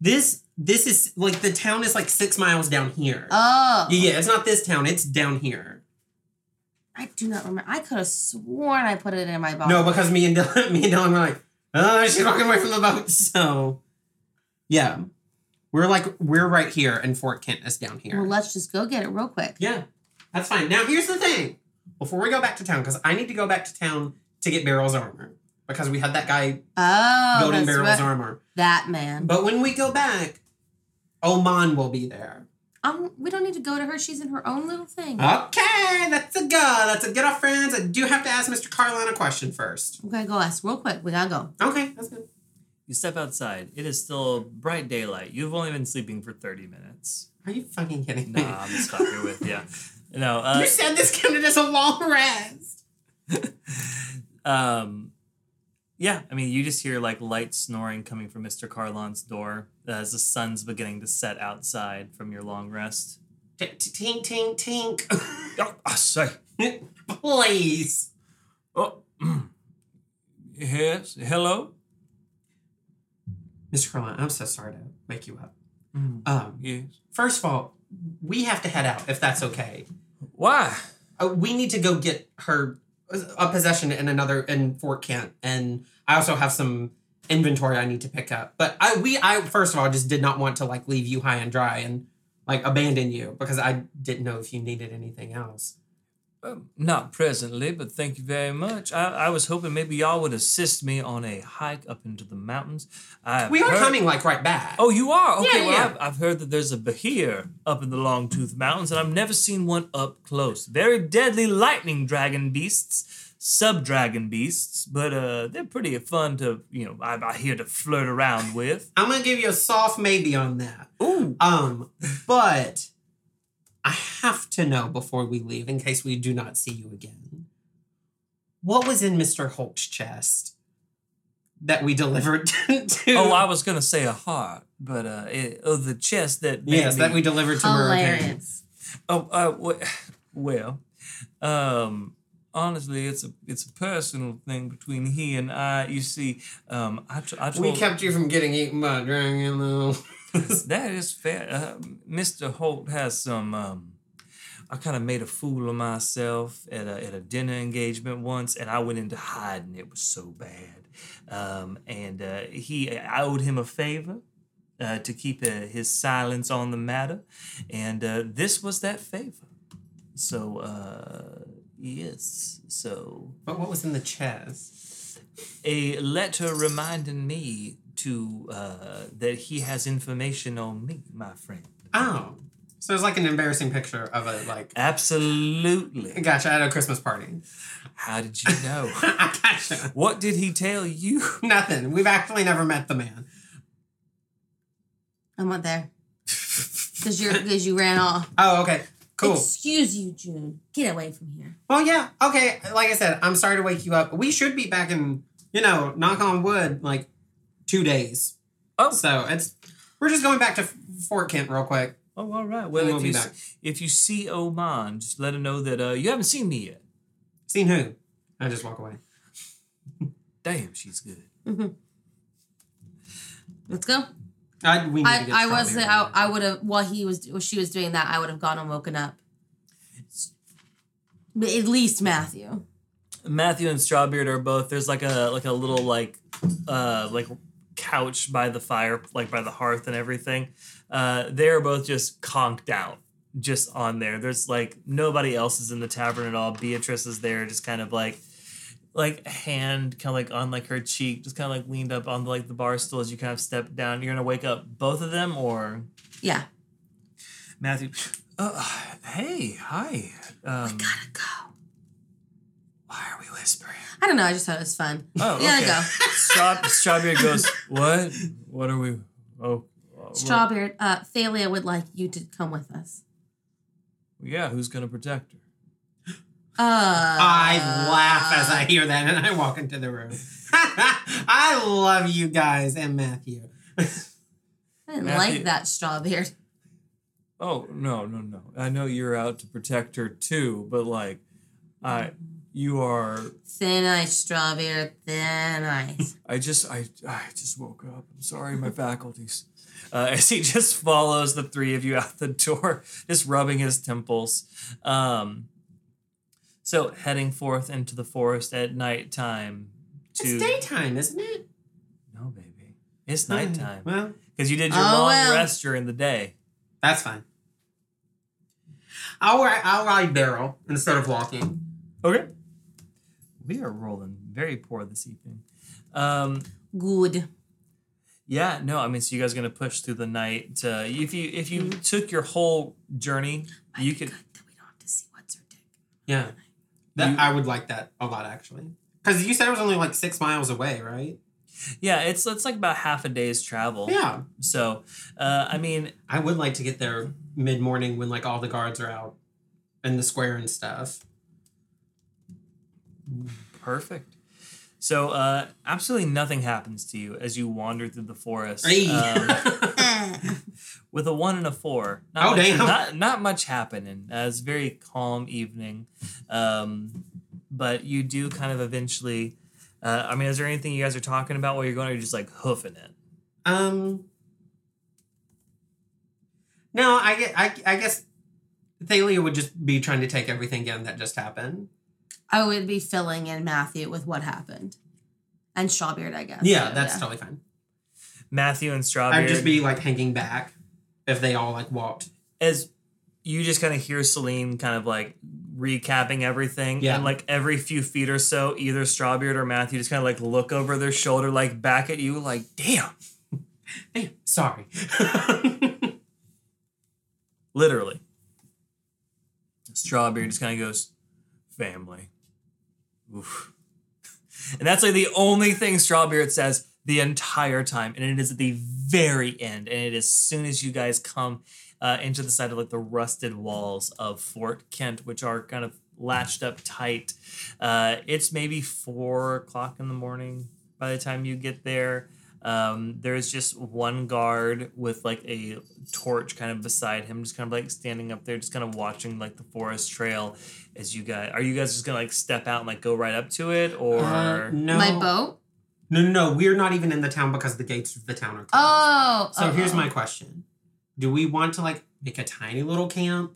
This this is like the town is like six miles down here. Oh, yeah, yeah, it's not this town. It's down here. I do not remember. I could have sworn I put it in my bottle. No, because me and Dylan, me and Dylan were like, oh, she's walking away from the boat. So, yeah, we're like we're right here, and Fort Kent is down here. well, let's just go get it real quick. Yeah, that's fine. Now, here's the thing. Before we go back to town, because I need to go back to town to get Barrel's armor. Because we had that guy Oh, building Barrel's right. armor. That man. But when we go back, Oman will be there. Um, we don't need to go to her. She's in her own little thing. Okay, that's a go. That's a good off friends. I do have to ask Mr. Carlin a question first. Okay, go ask real quick. We gotta go. Okay, that's good. You step outside. It is still bright daylight. You've only been sleeping for thirty minutes. Are you fucking kidding me? Nah, I'm just fucking with you. No, uh, you said this counted as a long rest. um, Yeah, I mean, you just hear like light snoring coming from Mr. Carlin's door as the sun's beginning to set outside from your long rest. Tink, tink, tink. Oh, I say. Please. Oh, yes. Hello. Mr. Carlin, I'm so sorry to wake you up. Mm, Um, yes. first of all, we have to head out if that's okay. Why? Uh, we need to go get her a possession in another in Fort Kent, and I also have some inventory I need to pick up. But I we I first of all just did not want to like leave you high and dry and like abandon you because I didn't know if you needed anything else. Not presently, but thank you very much. I, I was hoping maybe y'all would assist me on a hike up into the mountains. I've We are heard- coming like right back. Oh, you are? Okay, Yeah, well, yeah. I've, I've heard that there's a Behir up in the Longtooth Mountains, and I've never seen one up close. Very deadly lightning dragon beasts, sub dragon beasts, but uh, they're pretty fun to, you know, I, I hear to flirt around with. I'm gonna give you a soft maybe on that. Ooh. Um, but I have to know before we leave, in case we do not see you again. What was in Mr. Holt's chest that we delivered to? Oh, I was going to say a heart, but uh, it, oh, the chest that. made yes, that we delivered to Hurricane. Hilarious. Oh, uh, well, um, honestly, it's a it's a personal thing between he and I. You see, um, I, t- I told We kept you from getting eaten by a dragon, though. that is fair. Uh, Mr. Holt has some. Um, I kind of made a fool of myself at a, at a dinner engagement once, and I went into hiding. It was so bad, um, and uh, he I owed him a favor. Uh, to keep uh, his silence on the matter, and uh, this was that favor. So, uh, yes. So, but what was in the chest? a letter reminding me to uh, that he has information on me, my friend. Oh, so it's like an embarrassing picture of a like. Absolutely. Gotcha, at a Christmas party. How did you know? I gotcha. what did he tell you? Nothing. We've actually never met the man. I'm not there because you're because you ran off. Oh, okay. Cool. Excuse you, June. Get away from here. Well, yeah. Okay. Like I said, I'm sorry to wake you up. We should be back in, you know, knock on wood, like two days. Oh. So it's we're just going back to Fort Kent real quick. Oh, all right. Well, We'll if be you back. s- if you see Oman, just let him know that uh, you haven't seen me yet. Seen who? I just walk away. Damn, she's good. Let's go. I we need to I, get I was strawberry. I, I would have while he was while she was doing that I would have gone and woken up. At least Matthew. Matthew and Strawbeard are both there's like a like a little like uh like couch by the fire like by the hearth and everything. Uh they're both just conked out just on there. There's like nobody else is in the tavern at all. Beatrice is there just kind of like like hand kind of like on like her cheek just kind of like leaned up on like the bar stool as you kind of step down. You're going to wake up both of them or Yeah. Matthew Uh, hey, hi. Um, Gotta go. Why are we whispering? I don't know. I just thought it was fun. Oh, Yeah, okay. go. Straw, Strawbeard goes What? What are we? Oh, uh, Strawbeard, uh, Thalia would like you to come with us. yeah. Who's gonna protect her? Uh, I laugh as I hear that and I walk into the room. I love you guys and Matthew. I didn't Matthew- like that Strawbeard. Oh no, no, no. I know you're out to protect her too, but like, I, you are. Thin ice, Strawbeard. Thin ice. I just, I, I just woke up. I'm sorry, my faculties. uh, as he just follows the three of you out the door, just rubbing his temples. Um, so heading forth into the forest at nighttime. To It's daytime, isn't it? no, baby, it's nighttime Well, because you did your Oh, long well. rest during the day. that's fine. I'll ride, I'll ride barrel instead of walking. Okay, we are rolling very poor this evening. Um, Good. yeah, no, I mean, so you guys are gonna push through the night. Uh, if you if you took your whole journey, Might you could. good that we don't have to see what's her dick. Yeah. That You- I would like that a lot actually. Because you said it was only like six miles away, right? Yeah, it's it's like about half a day's travel. Yeah. So, uh, I mean, I would like to get there mid morning when like all the guards are out in the square and stuff. Perfect. So, uh, absolutely nothing happens to you as you wander through the forest. Hey. Um, with a one and a four. Not Oh, much, damn. Not, not much happening. Uh, it's a very calm evening. Um, but you do kind of eventually. Uh, I mean, is there anything you guys are talking about while you're going, or you're just like hoofing it? um. No, I get. I, I guess Thalia would just be trying to take everything in that just happened. I would be filling in Matthew with what happened. And Strawbeard, I guess. Yeah, too, that's totally fine. Matthew and Strawbeard. I'd just be like hanging back if they all like walked. as you just kind of hear Celine kind of like recapping everything. Yeah. And like every few feet or so, either Strawbeard or Matthew just kind of like look over their shoulder, like back at you, like, damn. Damn, sorry. Literally. Strawbeard just kind of goes, family. Oof. And that's like the only thing Strawbeard says the entire time. And it is at the very end. And it is soon as you guys come uh, into the side of like the rusted walls of Fort Kent, which are kind of latched up tight. Uh, it's maybe four o'clock in the morning by the time you get there. Um, there's just one guard with like a torch kind of beside him, just kind of like standing up there, just kind of watching like the forest trail. As you guys, are you guys just gonna like step out and like go right up to it, or Uh, no, My boat? No, no, no. We're not even in the town because the gates of the town are closed. Oh. So oh, here's my question: Do we want to like make a tiny little camp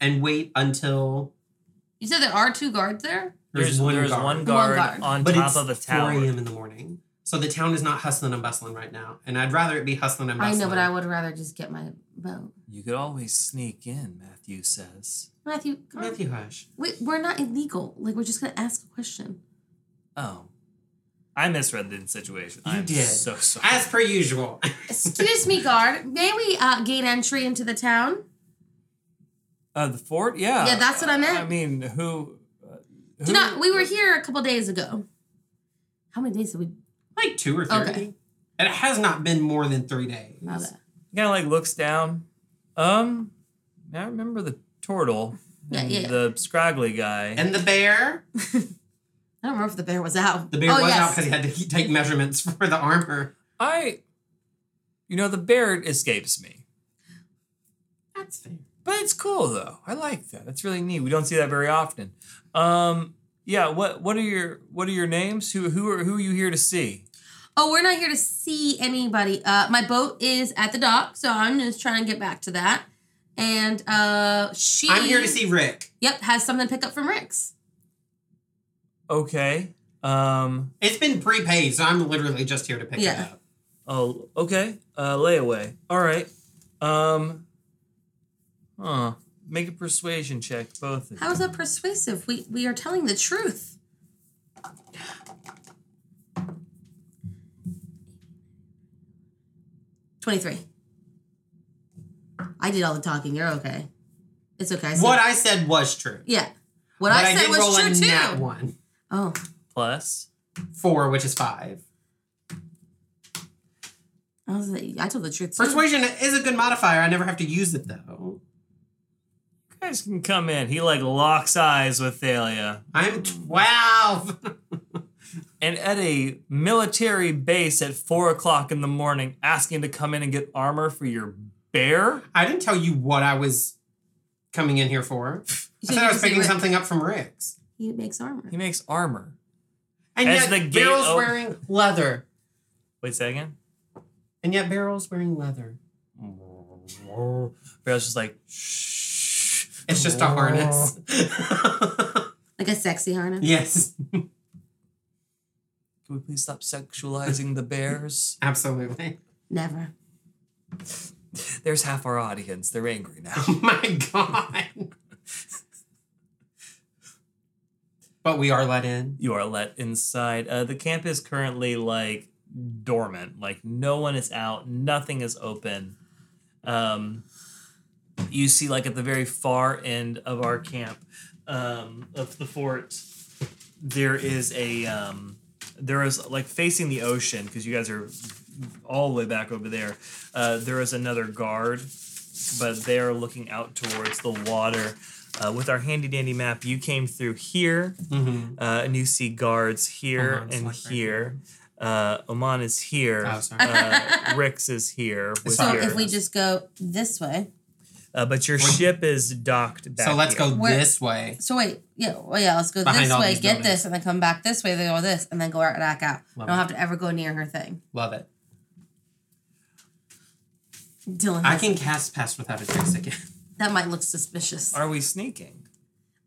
and wait until You said there are two guards there? there's one there's guard? one guard, guard. on but top it's of the 4 tower. a.m. in the morning. So the town is not hustling and bustling right now, and I'd rather it be hustling and bustling. I know, but I would rather just get my boat. You could always sneak in, Matthew says. Matthew, come on. Matthew Hush. We, we're not illegal. Like, we're just going to ask a question. Oh. I misread the situation. You I'm did. so sorry. As per usual. Excuse me, guard. May we uh, gain entry into the town? Uh, the fort? Yeah. Yeah, that's what I meant. I mean, who? Uh, who Do not. We were here a couple days ago. How many days did we? Like two or three. Okay. It has not been more than three days. My kind of like looks down. Um, I remember the turtle. Yeah, yeah. The scraggly guy. And the bear. I don't remember if the bear was out. The bear oh, was yes. out because he had to take measurements for the armor. I, you know, the bear escapes me. That's fair. But it's cool though. I like that. That's really neat. We don't see that very often. Um, yeah. What What are your What are your names? Who Who are Who are you here to see? Oh, we're not here to see anybody. Uh, my boat is at the dock, so I'm just trying to get back to that. And uh, she. I'm here to see Rick. Yep, has something to pick up from Rick's. Okay. Um. It's been prepaid, so I'm literally just here to pick Yeah. it up. Oh. Okay. Uh. Layaway. All right. Um. Huh. Make a persuasion check, both of you. How is that persuasive? We we are telling the truth. Twenty-three. I did all the talking. You're okay. It's okay. I said, What I said was true. Yeah. What but I said did was roll true a too. nat one. Oh, Plus. Four, which is five. I was like, I told the truth too. Persuasion is a good modifier. I never have to use it though. You guys can come in. He like locks eyes with Thalia. I'm twelve. And at a military base at four o'clock in the morning, asking to come in and get armor for your bear? I didn't tell you what I was coming in here for. I So said I was picking something up from Rick's. He makes armor. He makes armor. And As yet the gate Barrel's op- wearing leather. Wait a second. And yet Beryl's wearing leather. Beryl's just like, shh. It's just a harness. Like a sexy harness. yes, Can we please stop sexualizing the bears? absolutely. Never. There's half our audience. They're angry now. Oh my god. but we are let in. You are let inside. Uh, the camp is currently like dormant. Like no one is out. Nothing is open. Um, you see, like at the very far end of our camp, um, of the fort, there is a um, there is like facing the ocean because you guys are all the way back over there. Uh, there is another guard, but they are looking out towards the water. uh, with our handy dandy map, you came through here, Mm-hmm. uh, and you see guards here Oman's and like right here. Uh, Oman is here. Oh, uh, Rix is here. So here. if we just go this way. Uh, but your ship is docked back. so let's here. go Where- this way. So wait, yeah, well, yeah, let's go Behind this all way, these get buildings. this, and then come back this way. Then go this, and then go right back out. Love don't it. have to ever go near her thing. Love it. Dylan, I has- can cast Pass Without a Trace again. that might look suspicious. Are we sneaking?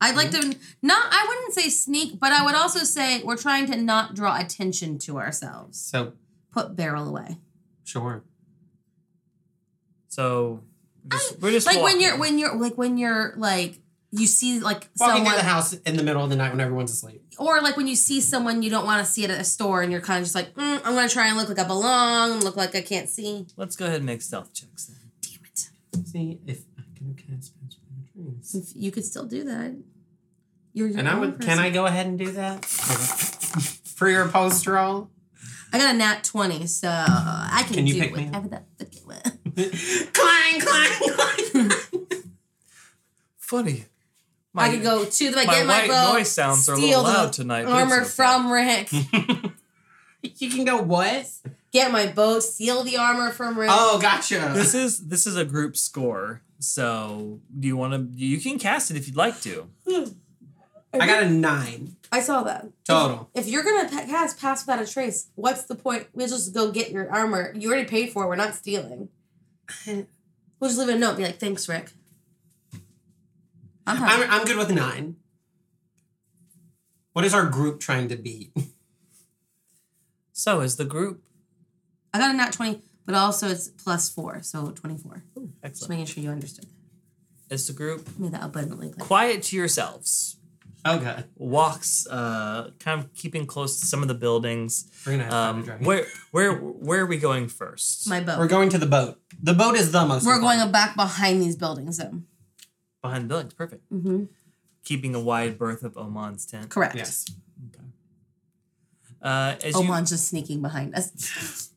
I'd like Mm-hmm. to not. I wouldn't say sneak, but I would also say we're trying to not draw attention to ourselves. So Put barrel away. sure. So just, we're just like when you're when you're like when you're like you see like Walking someone in the house in the middle of the night when everyone's asleep. or like when you see someone you don't want to see at a store and you're kind of just like mm, I'm gonna try and look like I belong, look like I can't see. Let's go ahead and make stealth checks then. Damn it! See if I can cast Pass Without. If you could still do that. You're your And I own would. Can. I go ahead and do that for your post roll? I got a nat twenty, so I can, Can you do pick me up? whatever that fucking way. clang, clang, clang. Funny. I could go to the like, my get my white bow, noise sounds are a little loud tonight. but armor from Rick. you can go what? get my bow, steal the armor from Rick. Oh, gotcha. This is this is a group score. So do you want to? You can cast it if you'd like to. Hmm. I got a nine I saw that. total. If you're gonna pa- cast pass without a trace, what's the point? We'll just go get your armor. You already paid for it. We're not stealing. We'll just leave a note. Be like, thanks, Rick. I'm happy. I'm, I'm good with nine. What is our group trying to beat? So is the group. I got a nat twenty, but also it's plus four, so twenty four. Just Excellent. making sure you understood. Is the group Made that abundantly clear. quiet to yourselves? Okay. Walks, uh, kind of keeping close to some of the buildings. We're gonna have Um, to where where where are we going first? My boat. We're going to the boat. The boat is the most. We're important. going back behind these buildings, though. Behind the buildings. Perfect. Mm-hmm. Keeping a wide berth of Oman's tent. Correct. Yes. Okay. Uh, as you, Oman's just sneaking behind us.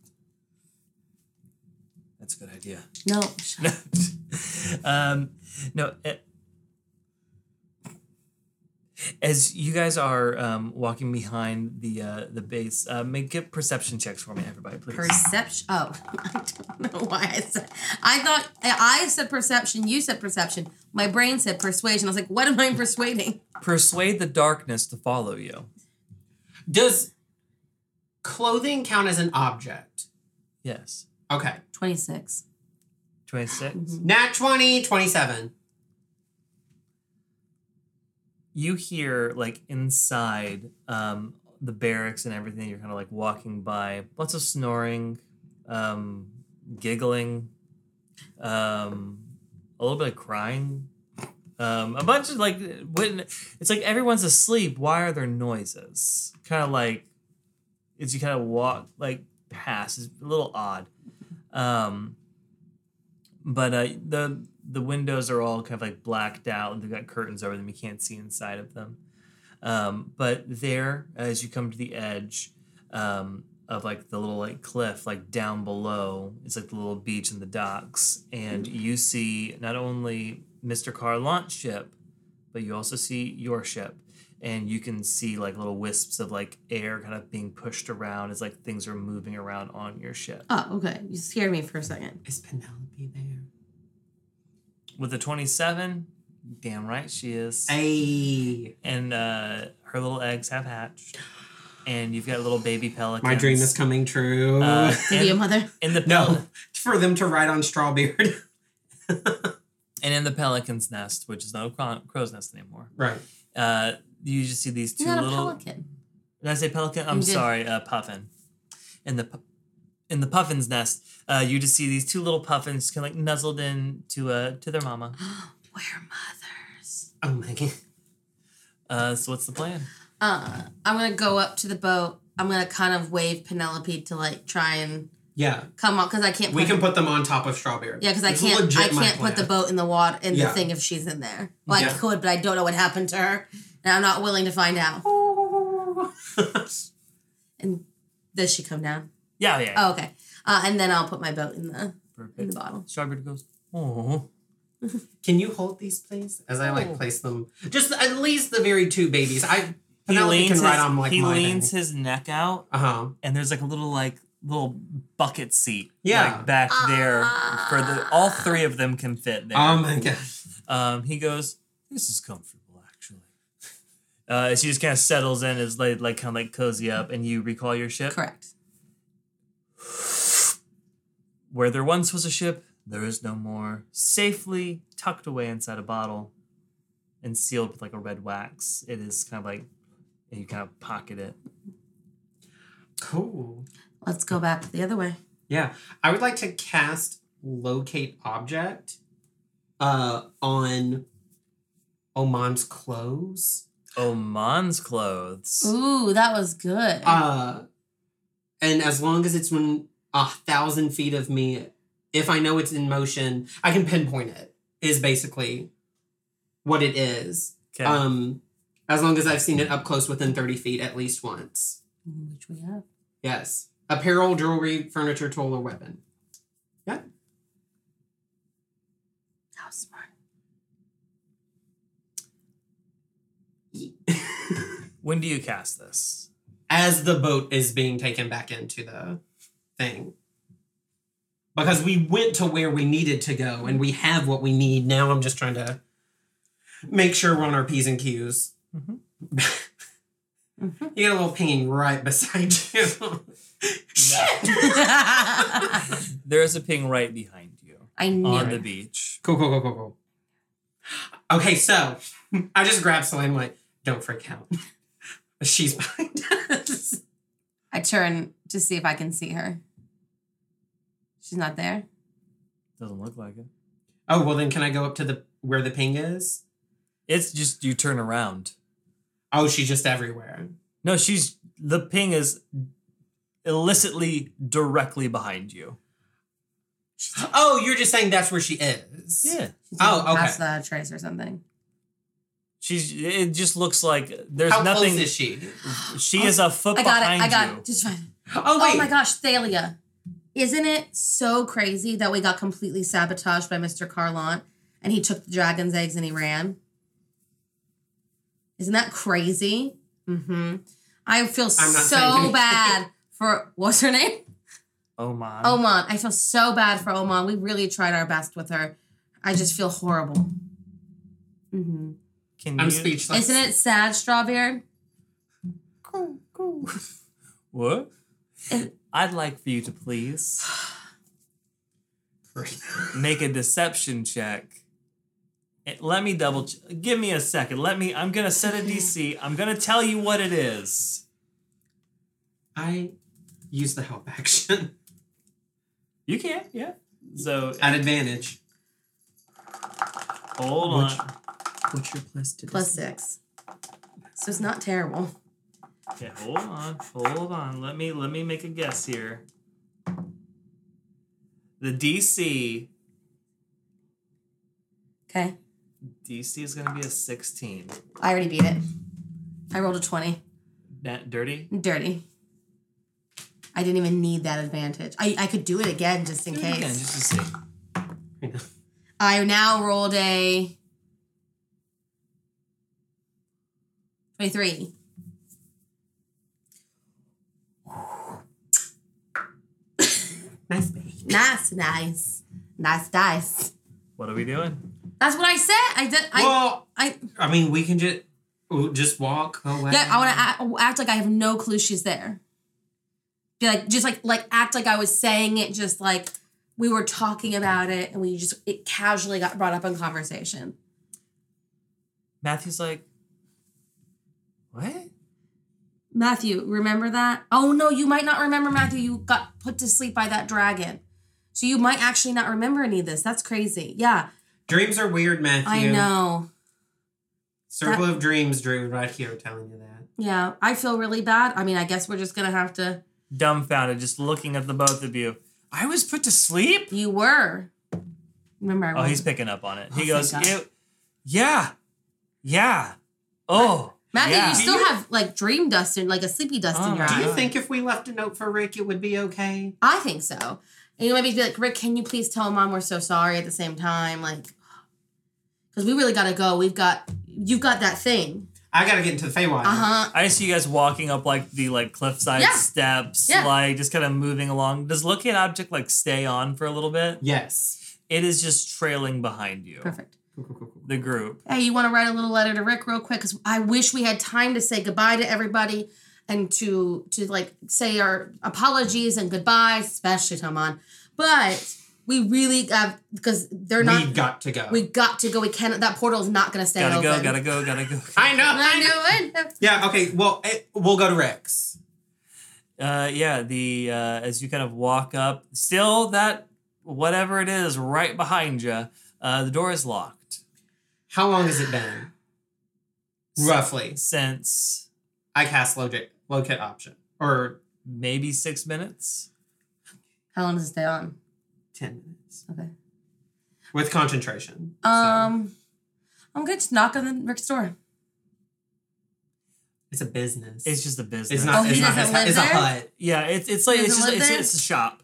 that's a good idea. No. shut up. um, no. It, as you guys are um, walking behind the uh, the base, uh, make get perception checks for me, everybody, please. Perception. Oh, I don't know why I said. I thought I said perception. You said perception. My brain said persuasion. I was like, what am I persuading? Persuade the darkness to follow you. Does clothing count as an object? Yes. Okay. Twenty six. Twenty six. Mm-hmm. Nat 20, 27. You hear like inside um, the barracks and everything. You're kind of like walking by, lots of snoring, um, giggling, um, a little bit of crying. Um, a bunch of like when it's like everyone's asleep. Why are there noises? Kind of like as you kind of walk like past is a little odd. Um, but uh, the the windows are all kind of like blacked out. And they've got curtains over them. You can't see inside of them. Um, but there, as you come to the edge um, of like the little like cliff, like down below, it's like the little beach and the docks, and you see not only Mr. Carlin's ship, but you also see your ship. And you can see like little wisps of like air kind of being pushed around as like things are moving around on your ship. Oh, okay. You scared me for a second. Is Penelope there? With the 27, damn right she is. Hey. and uh, her little eggs have hatched, and you've got a little baby pelicans. My dream is coming true. Uh, To be a mother. in the pel- no, for them to ride on Strawbeard. and in the pelican's nest, which is not a crow's nest anymore. right. Uh, you just see these two You're not a little. pelican. Did I say pelican? I'm sorry, uh, puffin. In the pu- in the puffin's nest, uh, you just see these two little puffins kind of like nuzzled in to uh to their mama. We're mothers. Oh my god. Uh, so what's the plan? Uh, I'm gonna go up to the boat. I'm gonna kind of wave Penelope to like try and Yeah. come on because I can't. We put- can put them on top of Strawbeard. Yeah, because I It's can't. legit I my can't put the boat in the water in Yeah. the thing if she's in there. Well, I Yeah. could, but I don't know what happened to her, and I'm not willing to find out. And does she come down? Yeah, yeah. Oh, okay. Uh, and then I'll put my boat in the in the bottle. Strawbeard goes. Oh, Can you hold these, please? As I like Oh. place them, just at least the very two babies. I He Penelope leans, can his, ride on like he my leans his neck out, Uh huh. and there's like a little like little bucket seat, Yeah. like back there for the all three of them can fit there. Oh my god. Um, he goes, "This is comfortable, actually." Uh, as he just kind of settles in, is like like kind of like cozy up, and you recall your ship. Correct. Where there once was a ship, there is no more. Safely tucked away inside a bottle, and sealed with like a red wax. It is kind of like, and you kind of pocket it. Cool. Let's go back the other way. Yeah, I would like to cast locate object uh on Oman's clothes. Oman's clothes. Ooh, that was good. Uh and as long as it's when a thousand feet of me, if I know it's in motion, I can pinpoint it. Is basically what it is. Okay. Um, as long as I've seen it up close within thirty feet at least once. Which we have. Yes, apparel, jewelry, furniture, tool, or weapon. That was smart. when do you cast this? As the boat is being taken back into the thing. Because we went to where we needed to go and we have what we need. Now I'm just trying to make sure we're on our P's and Q's. Mhm. Mhm. You got a little pinging right beside you. There is a ping right behind you I knew on it. the beach. cool, cool, cool, cool, cool. Okay, so I just grabbed Celine like, don't freak out. She's behind us. I turn to see if I can see her. She's not there. Doesn't look like it. Oh, well then can I go up to the where the ping is? It's just you turn around. Oh, she's just everywhere. No, she's the ping is illicitly directly behind you. Oh, you're just saying that's where she is. Yeah. She's Oh, going okay. Past the trace or something. She's it just looks like there's How nothing close is she? she is a foot I got it. I got you. it. Just fine. Oh wait. Oh my gosh, Thalia. Isn't it so crazy that we got completely sabotaged by Mr. Carlin and he took the dragon's eggs and he ran? Isn't that crazy? Mm-hmm. I feel I'm not saying so bad for what's her name? Oh my. Oman. I feel so bad for Oman. We really tried our best with her. I just feel horrible. Mm-hmm. Can I'm you speechless. Isn't it sad, Strawbeard? Cool, cool. what? It- I'd like for you to please make a deception check. Let me double. Ch- give me a second. Let me. I'm gonna set a DC. I'm gonna tell you what it is. I use the help action You can, yeah. So at advantage. hold Which- on. What's your plus to Plus six. So it's not terrible. Okay, hold on, hold on. Let me let me make a guess here. The DC Okay. DC is gonna be a 16. I already beat it. I rolled a 20. That dirty. Dirty. I didn't even need that advantage. I, I could do it again just in Do it again, case. just to see. I now rolled a 23. Nice baby. Nice, nice. Nice dice. What are we doing? That's what I said. I did. I, well, I, I mean, we can just just walk away. yeah, I want to act, act like I have no clue she's there. Be like, just like, like act like I was saying it, just like we were talking about it and we just, it casually got brought up in conversation. Matthew's like, what? Matthew, remember that? Oh no, you might not remember Matthew. You got put to sleep by that dragon. So you might actually not remember any of this. That's crazy. Yeah, Dreams are weird, Matthew. I know. Circle of Dreams, Druid, right here telling you that. Yeah, I feel really bad. I mean, I guess we're just gonna have to. Dumbfounded, just looking at the both of you. I was put to sleep? You were. Remember, I Oh, rolled- he's picking up on it. Oh, He thank goes, "You- yeah, yeah. Oh, Matthew, yeah. you still you- have like dream dust and like a sleepy dust Oh in your my Do you think if we left a note for Rick, it would be okay? I think so. And you maybe be like, Rick, can you please tell mom we're so sorry at the same time? Like, because we really gotta go. We've got you've got that thing. I gotta get into the Feywild. Uh huh. I see you guys walking up like the like cliffside Yeah. steps, Yeah. like just kind of moving along. Does locate object like stay on for a little bit? Yes. It is just trailing behind you. Perfect. Cool, cool, cool, cool. The group. Hey, you want to write a little letter to Rick real quick? Because I wish we had time to say goodbye to everybody and to to like say our apologies and goodbyes, especially to Amon. But we really have because they're not. we got to go. we got to go. We can't. That portal is not going to stay Gotta open. go, gotta go, gotta go. I know. I I know. know it. Yeah. Okay. Well, it, we'll go to Rick's. Uh, yeah, the uh, as you kind of walk up, still that whatever it is right behind you. Uh, the door is locked How long has it been? Roughly. since I cast locate locate option or maybe six minutes. How long does it stay on? ten minutes Okay. with concentration. So, Um, I'm good. Just knock on the Rick's door. it's a business. It's just a business. It's Oh, not. he it's not. doesn't His, live it's a hut. yeah, it's it's like it's just doesn't it's, it's a shop.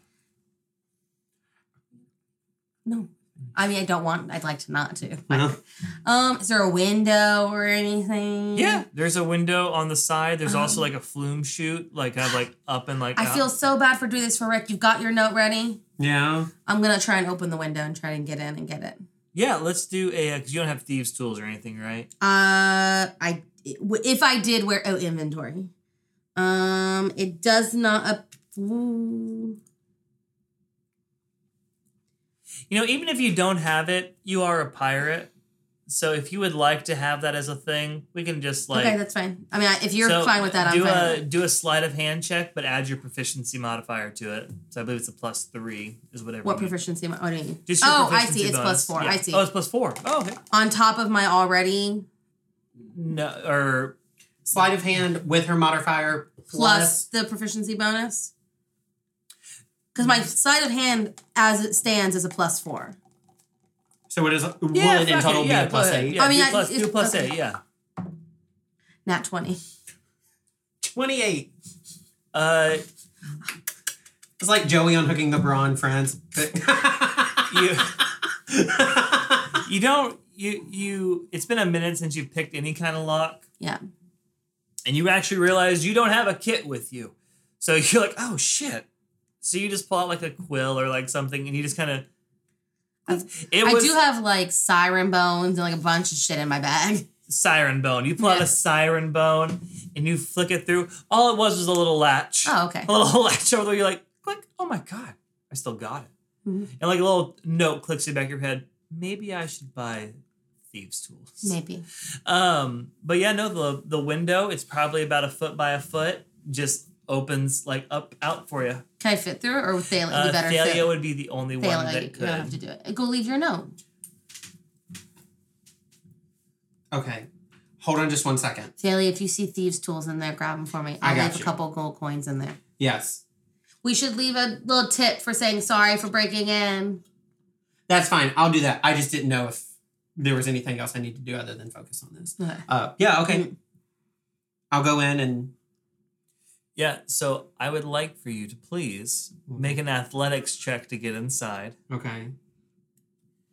No. I mean, I don't want. I'd like to not to. No. Um, is there a window or anything? Yeah, there's a window on the side. There's also Um, like a flume chute, like kind of like up and like. I out. feel so bad for doing this for Rick. You've got your note ready. Yeah. I'm gonna try and open the window and try and get in and get it. Yeah, let's do a because you don't have thieves' tools or anything, right? Uh, I if I did wear oh inventory, um, it does not. Up, ooh. You know, even if you don't have it, you are a pirate. So if you would like to have that as a thing, we can just like okay, that's fine. I mean, I, if you're So, fine with that, I'm do fine. a with it. do a sleight of hand check, but add your proficiency modifier to it. So I believe it's a plus three, is whatever. What you- proficiency? am What do you mean? Just your Oh, I proficiency see. It's plus four. Yeah. I see. Oh, it's plus four. Oh, okay. On top of my already No, or Sleight of hand with her modifier plus the proficiency bonus. Because my sleight of hand, as it stands, is a plus four. So it is. Will yeah, it in total it, be yeah, a plus go ahead. eight? Yeah, I mean, do I- plus, do plus okay. eight. Yeah. Nat twenty. Twenty-eight. Uh, It's like Joey unhooking the bra and friends. you you don't you you. It's been a minute since you've picked any kind of lock. Yeah. and you actually realize you don't have a kit with you. So you're like, oh shit. So you just pull out like a quill or like something and you just kind of. It I do have like siren bones and like a bunch of shit in my bag. siren bone. You pull out a siren bone and you flick it through. All it was was a little latch. Oh, okay. A little latch over there. You're like, click. Oh my God. I still got it. Mhm. And like a little note clicks in the back of your head. Maybe I should buy thieves' tools. Maybe. Um, but yeah, no, the the window, it's probably about a foot by a foot, just opens like up out for you. Can I fit through it or would Thalia Uh, be better Thalia fit? would be the only one Thalia, that you could. don't have to do it. Go leave your note. okay. Hold on just one second. Thalia, if you see thieves' tools in there, grab them for me. I I'll got leave you. a couple gold coins in there. Yes. We should leave a little tip for saying sorry for breaking in. That's fine. I'll do that. I just didn't know if there was anything else I need to do other than focus on this. Okay. Uh, yeah, okay. I'll go in and Yeah, so I would like for you to please mm-hmm. make an athletics check to get inside. okay.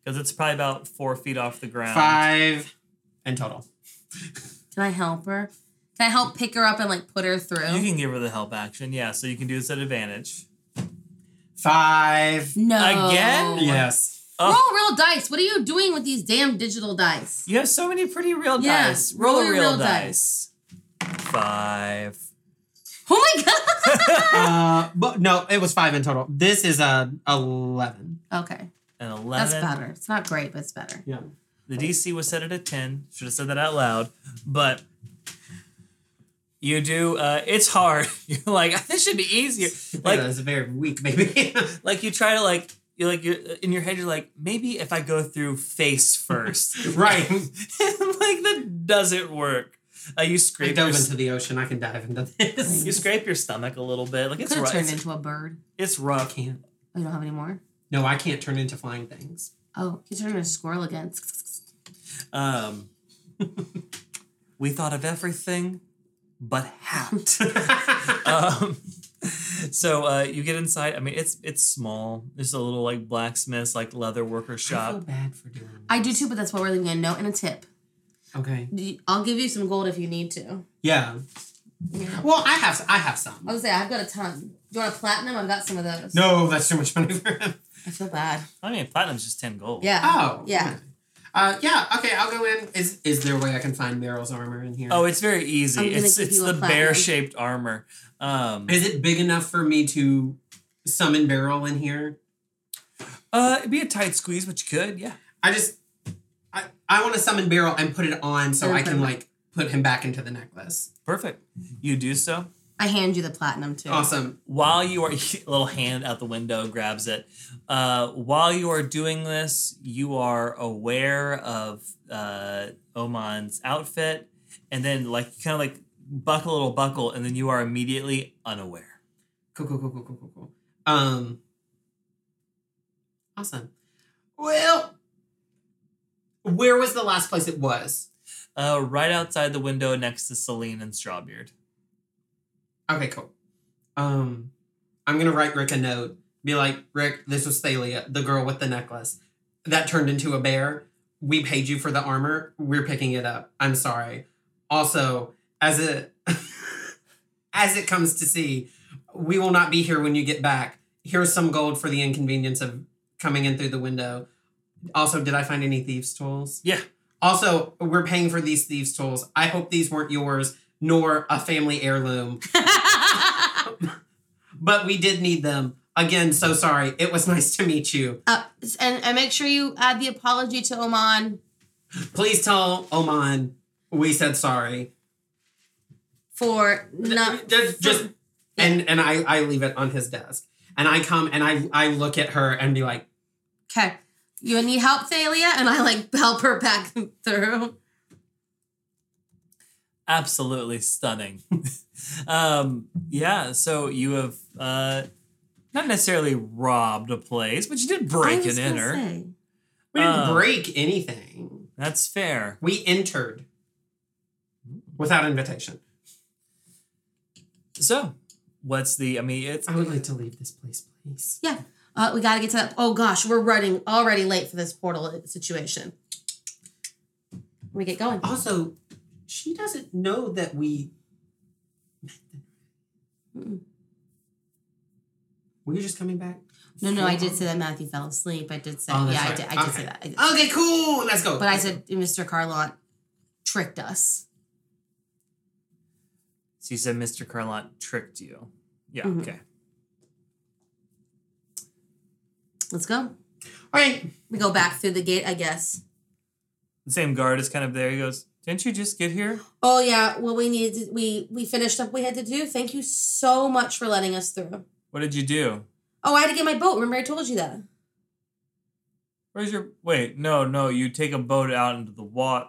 Because it's probably about four feet off the ground. Five in total. Can I help her? Can I help pick her up and like put her through? You can give her the help action, yeah, so you can do this at advantage. Five. no. Again? Yes. Oh. Roll real dice. What are you doing with these damn digital dice? You have so many pretty real Yeah, dice. Roll, roll a your real, real dice. Five. Oh my god. uh, but no, it was five in total. This is a eleven. okay. An eleven. That's better. It's not great, but it's better. Yeah. The DC was set at a 10. Should have said that out loud. But you do, uh, it's hard. You're like, this should be easier. Like Like, that's very weak, maybe. like you try to like, you're like, you're in your head, you're like, maybe if I go through face first. right. like, that doesn't work. Uh, you scrape your, dove s- into the ocean. I can dive into this. you scrape your stomach a little bit. Like, You it's rough. turned into a bird. it's I rough. can't. Oh, you don't have any more? No, I can't turn into flying things. Oh, you turn into a squirrel again. Um, we thought of everything but hat. um, so uh, you get inside. I mean, it's it's small. There's a little like blacksmith's, like leather worker I feel shop. bad for doing. I do too, but that's why we're leaving a note and a tip. Okay. You- I'll give you some gold if you need to. Yeah. Yeah. Well, I have I have some. I was gonna say I've got a ton. Do you want a platinum? I've got some of those. No, that's too much money for him. I feel bad. I mean, platinum's just ten gold. Yeah. Oh. Yeah. okay. Uh, yeah. Okay, I'll go in. Is is there a way I can find Beryl's armor in here? Oh, it's very I'm easy. It's it's the bear shaped armor. Um, Is it big enough for me to summon Beryl in here? uh, it'd be a tight squeeze, but you could, yeah. I just I I want to summon Beryl and put it on so And I can like put him back into the necklace. Perfect. You do so. I hand you the platinum too. Awesome. While you are, little hand out the window grabs it. Uh, while you are doing this, you are aware of uh, Oman's outfit, and then like kind of like buckle a little buckle, and then you are immediately unaware. Cool, cool, cool, cool, cool, cool, cool. Um. Awesome. Well, where was the last place it was? Uh, right outside the window next to Celine and Strawbeard. Okay, cool. Um, I'm gonna write Rick a note. Be like, Rick, this was Thalia, the girl with the necklace that turned into a bear. We paid you for the armor. We're picking it up. I'm sorry. Also, as it as it comes to see, we will not be here when you get back. Here's some gold for the inconvenience of coming in through the window. Also, did I find any thieves' tools? Yeah. Also, we're paying for these thieves' tools. I hope these weren't yours, nor a family heirloom but we did need them. Again, so sorry. It was nice to meet you. uh, and and make sure you add the apology to Oman Please tell Oman we said sorry. for not. just, just and and I I leave it on his desk. And I come and I I look at her and be like, Okay. You need help, Thalia? And I like help her back through. Absolutely stunning. um, yeah, so you have uh, not necessarily robbed a place, but you did break I was and gonna enter. say. we didn't Uh. break anything. That's fair. We entered without invitation. So, what's the? I mean, it's I would like to leave this place, please. Yeah. Uh, we got to get to that. Oh gosh, we're running already late for this portal situation. We get going. Also, she doesn't know that we Mm-mm. Were you just coming back? No, no, I did say that Matthew fell asleep. I did say, Oh, that's yeah, I did. I did Okay. say that. Did. Okay, cool. Let's go. But I said Mr. Carlin tricked us. so you said Mr. Carlin tricked you. Yeah. Mhm. Okay. Let's go. All right. We go back through the gate, I guess. The same guard is kind of there. He goes, "Didn't you just get here?" Oh yeah. Well, we needed. To, we we finished up. what We had to do. Thank you so much for letting us through. What did you do? Oh, I had to get my boat. Remember, I told you that. Where's your? Wait, no, no. You take a boat out into the water.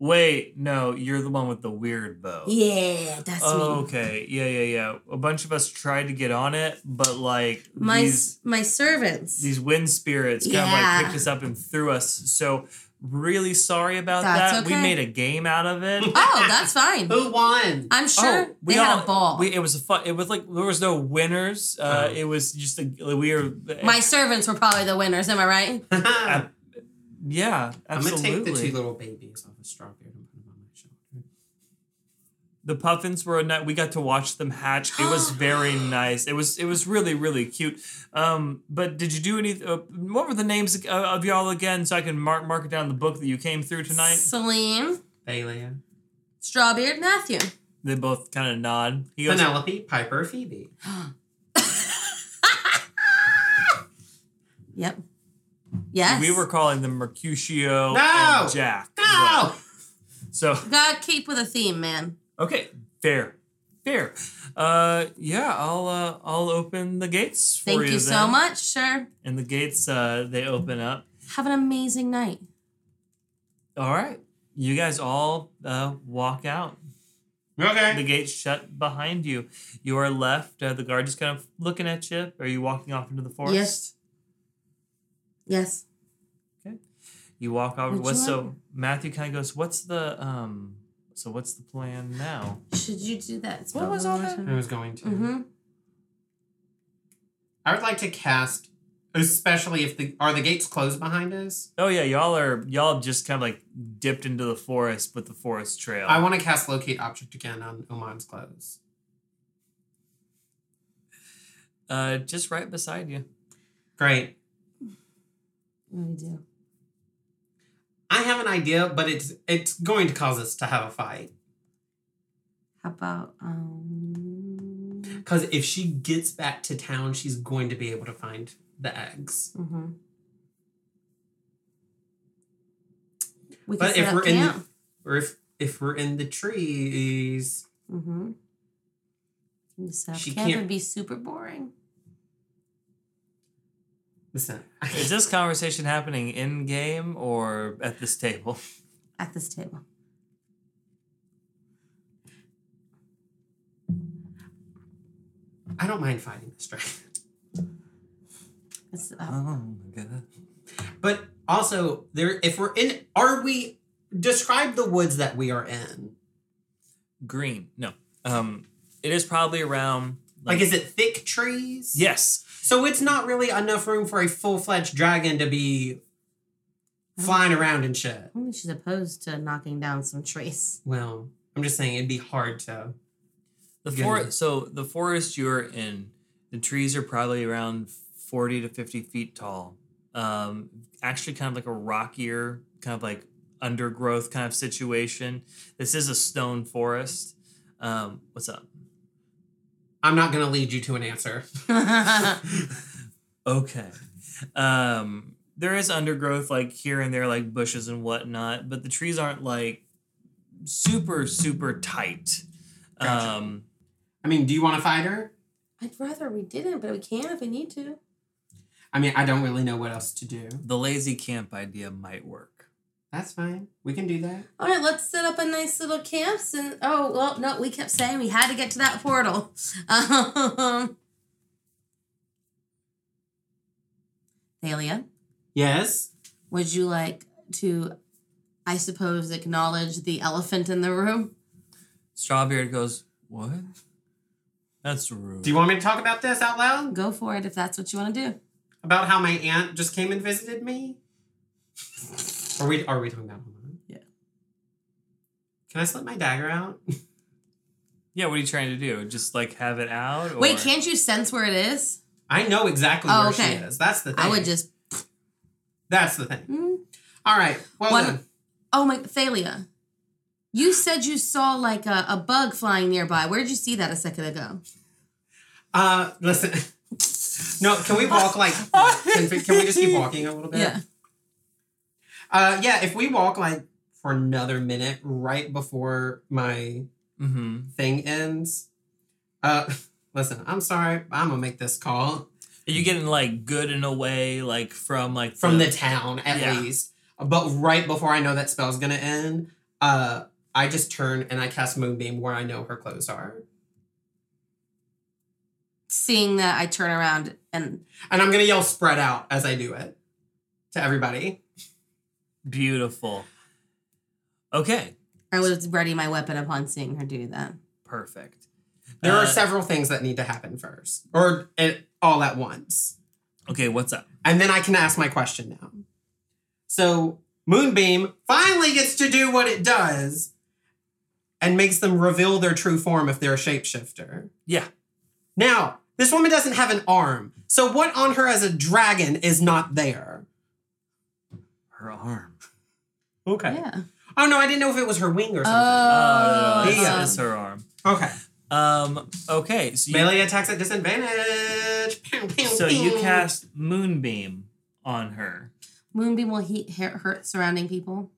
Wait, no. You're the one with the weird bow. Yeah, that's Oh, me. okay. Yeah, yeah, yeah. A bunch of us tried to get on it, but like My these my servants. these wind spirits kind of like picked us up and threw us. So really sorry about That's that. We made a game out of it. oh, that's fine. Who won? I'm sure Oh, we they had a ball. We, it was a fun. It was like there was no winners. Uh, Oh. It was just a we were. my servants were probably the winners. Am I right? uh, yeah, I'm gonna take the two little babies off of Strawbeard and put them on my shoulder. the puffins were a night we got to watch them hatch it was very nice it was it was really really cute um but did you do any uh, what were the names of, of y'all again so i can mark mark it down in the book that you came through tonight Celine, Thalia, Strawbeard, Matthew. they both kind of nod he goes Penelope, Piper, Phoebe. Yep. Yes. we were calling them mercutio No! and jack No. so Gotta keep with a theme, man. okay fair fair uh yeah i'll uh i'll open the gates for Thank you you so then. much, Sure. and the gates uh they open up Have an amazing night. all right you guys all uh walk out Okay. the Okay. gates shut behind you. You are left. Uh, the guard is kind of looking at you. Are you walking off into the forest? Yes. Yes. Okay. You walk over. Would What's so? like- Matthew kind of goes. What's the um? So what's the plan now? Should you do that? What was all that? I was going to. Mm-hmm. I would like to cast, especially if the are the gates closed behind us. Oh yeah, y'all are y'all just kind of like dipped into the forest with the forest trail. I want to cast locate object again on Oman's clothes. uh, just right beside you. Great. What do we do? I have an idea, but it's it's going to cause us to have a fight. How about um? Because if she gets back to town, she's going to be able to find the eggs. Mm-hmm. We But if we're up in the- Or if if we're in the trees, Mm-hmm. She camp can't- would be super boring. Listen. Is this conversation happening in game or at this table? at this table. I don't mind fighting this dragon. Uh, Oh my god. But also, there if we're in are we describe the woods that we are in. Green. No. Um, it is probably around. Like, is it thick trees? Yes. So it's not really enough room for a full fledged dragon to be flying around and shit. I don't she's opposed to knocking down some trees. Well, I'm just saying it'd be hard to. The forest. So the forest you're in, the trees are probably around forty to fifty feet tall. Um, actually, kind of like a rockier, kind of like undergrowth kind of situation. This is a stone forest. Um, what's up? I'm not gonna lead you to an answer. Okay. Um, there is undergrowth like here and there, like bushes and whatnot, but the trees aren't like super super tight. Gotcha. Um, I mean, do you want to fight her? I'd rather we didn't, but we can if we need to. I mean, I don't really know what else to do. the lazy camp idea might work. That's fine. We can do that. All right, let's set up a nice little camp. and oh well, no, we kept saying we had to get to that portal. Um, Thalia, Yes. would you like to, I suppose, acknowledge the elephant in the room? Strawbeard goes, What? That's rude. Do you want me to talk about this out loud? Go for it if that's what you want to do. About how my aunt just came and visited me? Are we are we talking about Oman? Yeah. Can I slip my dagger out? yeah, what are you trying to do? Just like have it out? Or? Wait, can't you sense where it is? I know exactly Oh, where okay. she is. That's the thing. I would just. That's the thing. Mm. All right. Well One- then. Oh my, Thalia, you said you saw like a, a bug flying nearby. Where did you see that a second ago? Uh, listen. no, can we walk like? Can, can we just keep walking a little bit? Yeah. Uh, yeah. If we walk like for another minute right before my Mm-hmm. thing ends. Uh, listen. I'm sorry. I'm gonna make this call Are you getting like good in a way, like from like from the town at Yeah. least. But right before I know that spell's gonna end, uh, I just turn and I cast Moonbeam where I know her clothes are, Seeing that, I turn around and and I'm gonna yell "spread out" as I do it to everybody. Beautiful. Okay, I was ready my weapon upon seeing her do that. perfect. There Uh, are several things that need to happen first, or it, all at once. Okay, what's up? And then I can ask my question now. So Moonbeam finally gets to do what it does and makes them reveal their true form if they're a shapeshifter. Yeah. Now, this woman doesn't have an arm. So what on her as a dragon is not there? Her arm. Okay. Yeah. Oh no, I didn't know if it was her wing or something. Oh, no, no, no, Yeah. it's, it's her arm. okay. Um. Okay. So you, Melee attacks at disadvantage. Pew, pew, so you cast Moonbeam on her. Moonbeam will heat hurt, hurt surrounding people.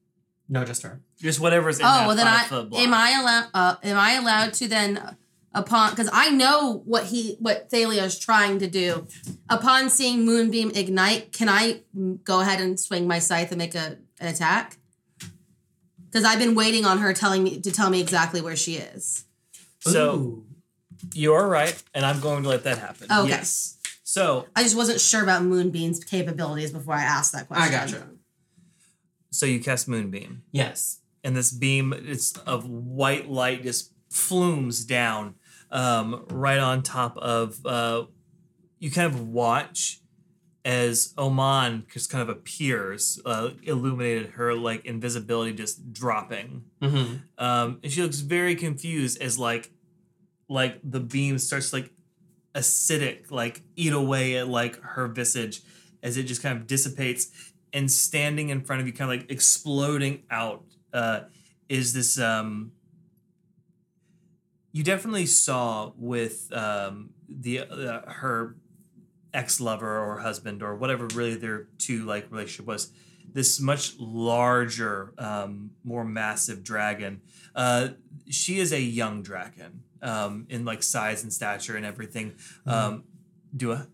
No, just her. Just whatever's in oh, that well then I am I allowed uh, am I allowed to then upon because I know what he what Thalia is trying to do. Upon seeing Moonbeam ignite, can I go ahead and swing my scythe and make a an attack? Because I've been waiting on her telling me to tell me exactly where she is. So Ooh. you're right, and I'm going to let that happen. Okay. Yes. So I just wasn't sure about Moonbeam's capabilities before I asked that question. I gotcha. so you cast Moonbeam. Yes. and this beam it's of white light just flumes down um, right on top of uh, you kind of watch as Oman just kind of appears, uh, illuminated her like invisibility just dropping. Mm-hmm. Um, and she looks very confused as like like the beam starts like acidic, like eat away at like her visage as it just kind of dissipates and standing in front of you, kind of like exploding out, uh, is this um you definitely saw with um the uh, her ex-lover or husband or whatever really their two like relationship was this much larger um more massive dragon uh she is a young dragon um in like size and stature and everything um do a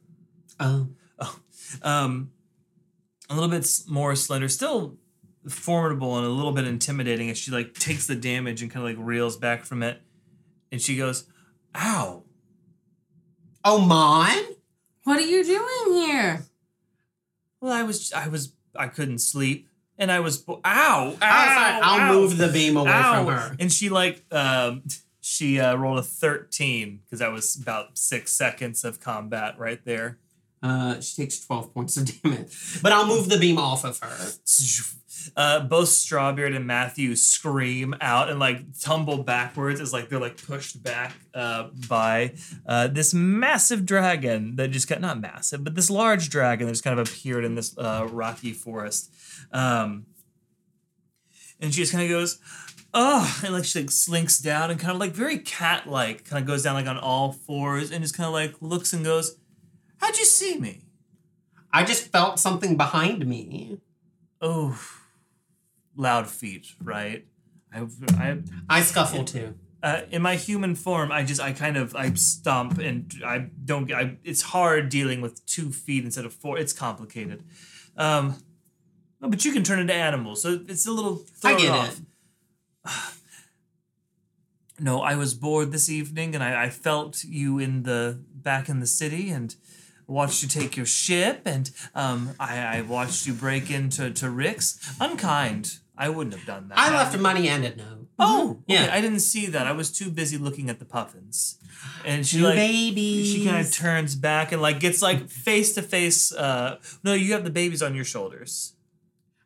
Oh. oh. um a little bit more slender still formidable and a little bit intimidating as she like takes the damage and kind of like reels back from it and she goes ow Oman? What are you doing here? well i was i was i couldn't sleep and i was bo- ow ow I'll, I'll ow, move the beam away ow. from her. and she like um she uh, rolled a 13 because that was about six seconds of combat right there Uh, she takes 12 points of damage. But I'll move the beam off of her. uh, both Strawbeard and Matthew scream out and like tumble backwards as like they're like pushed back uh, by uh, this massive dragon that just got not massive, but this large dragon that just kind of appeared in this uh, rocky forest. Um, and she just kind of goes, oh, and like she like slinks down and kind of like very cat like, kind of goes down like on all fours and just kind of like looks and goes, How'd you see me? I just felt something behind me. Oh, loud feet, right? I, I, I scuffle too. uh, in my human form, I just, I kind of, I stomp and I don't, I, it's hard dealing with two feet instead of four. It's complicated. Um, but you can turn into animals, so it's a little. I get off. it. No, I was bored this evening, and I, I felt you in the back in the city, and watched you take your ship, and um, I, I watched you break into to Rick's. Unkind. I wouldn't have done that. I left money and a note. Oh, Yeah. yeah. I didn't see that. I was too busy looking at the puffins, and she like babies. she kind of turns back and like gets like face to face. Uh, no, you have the babies on your shoulders.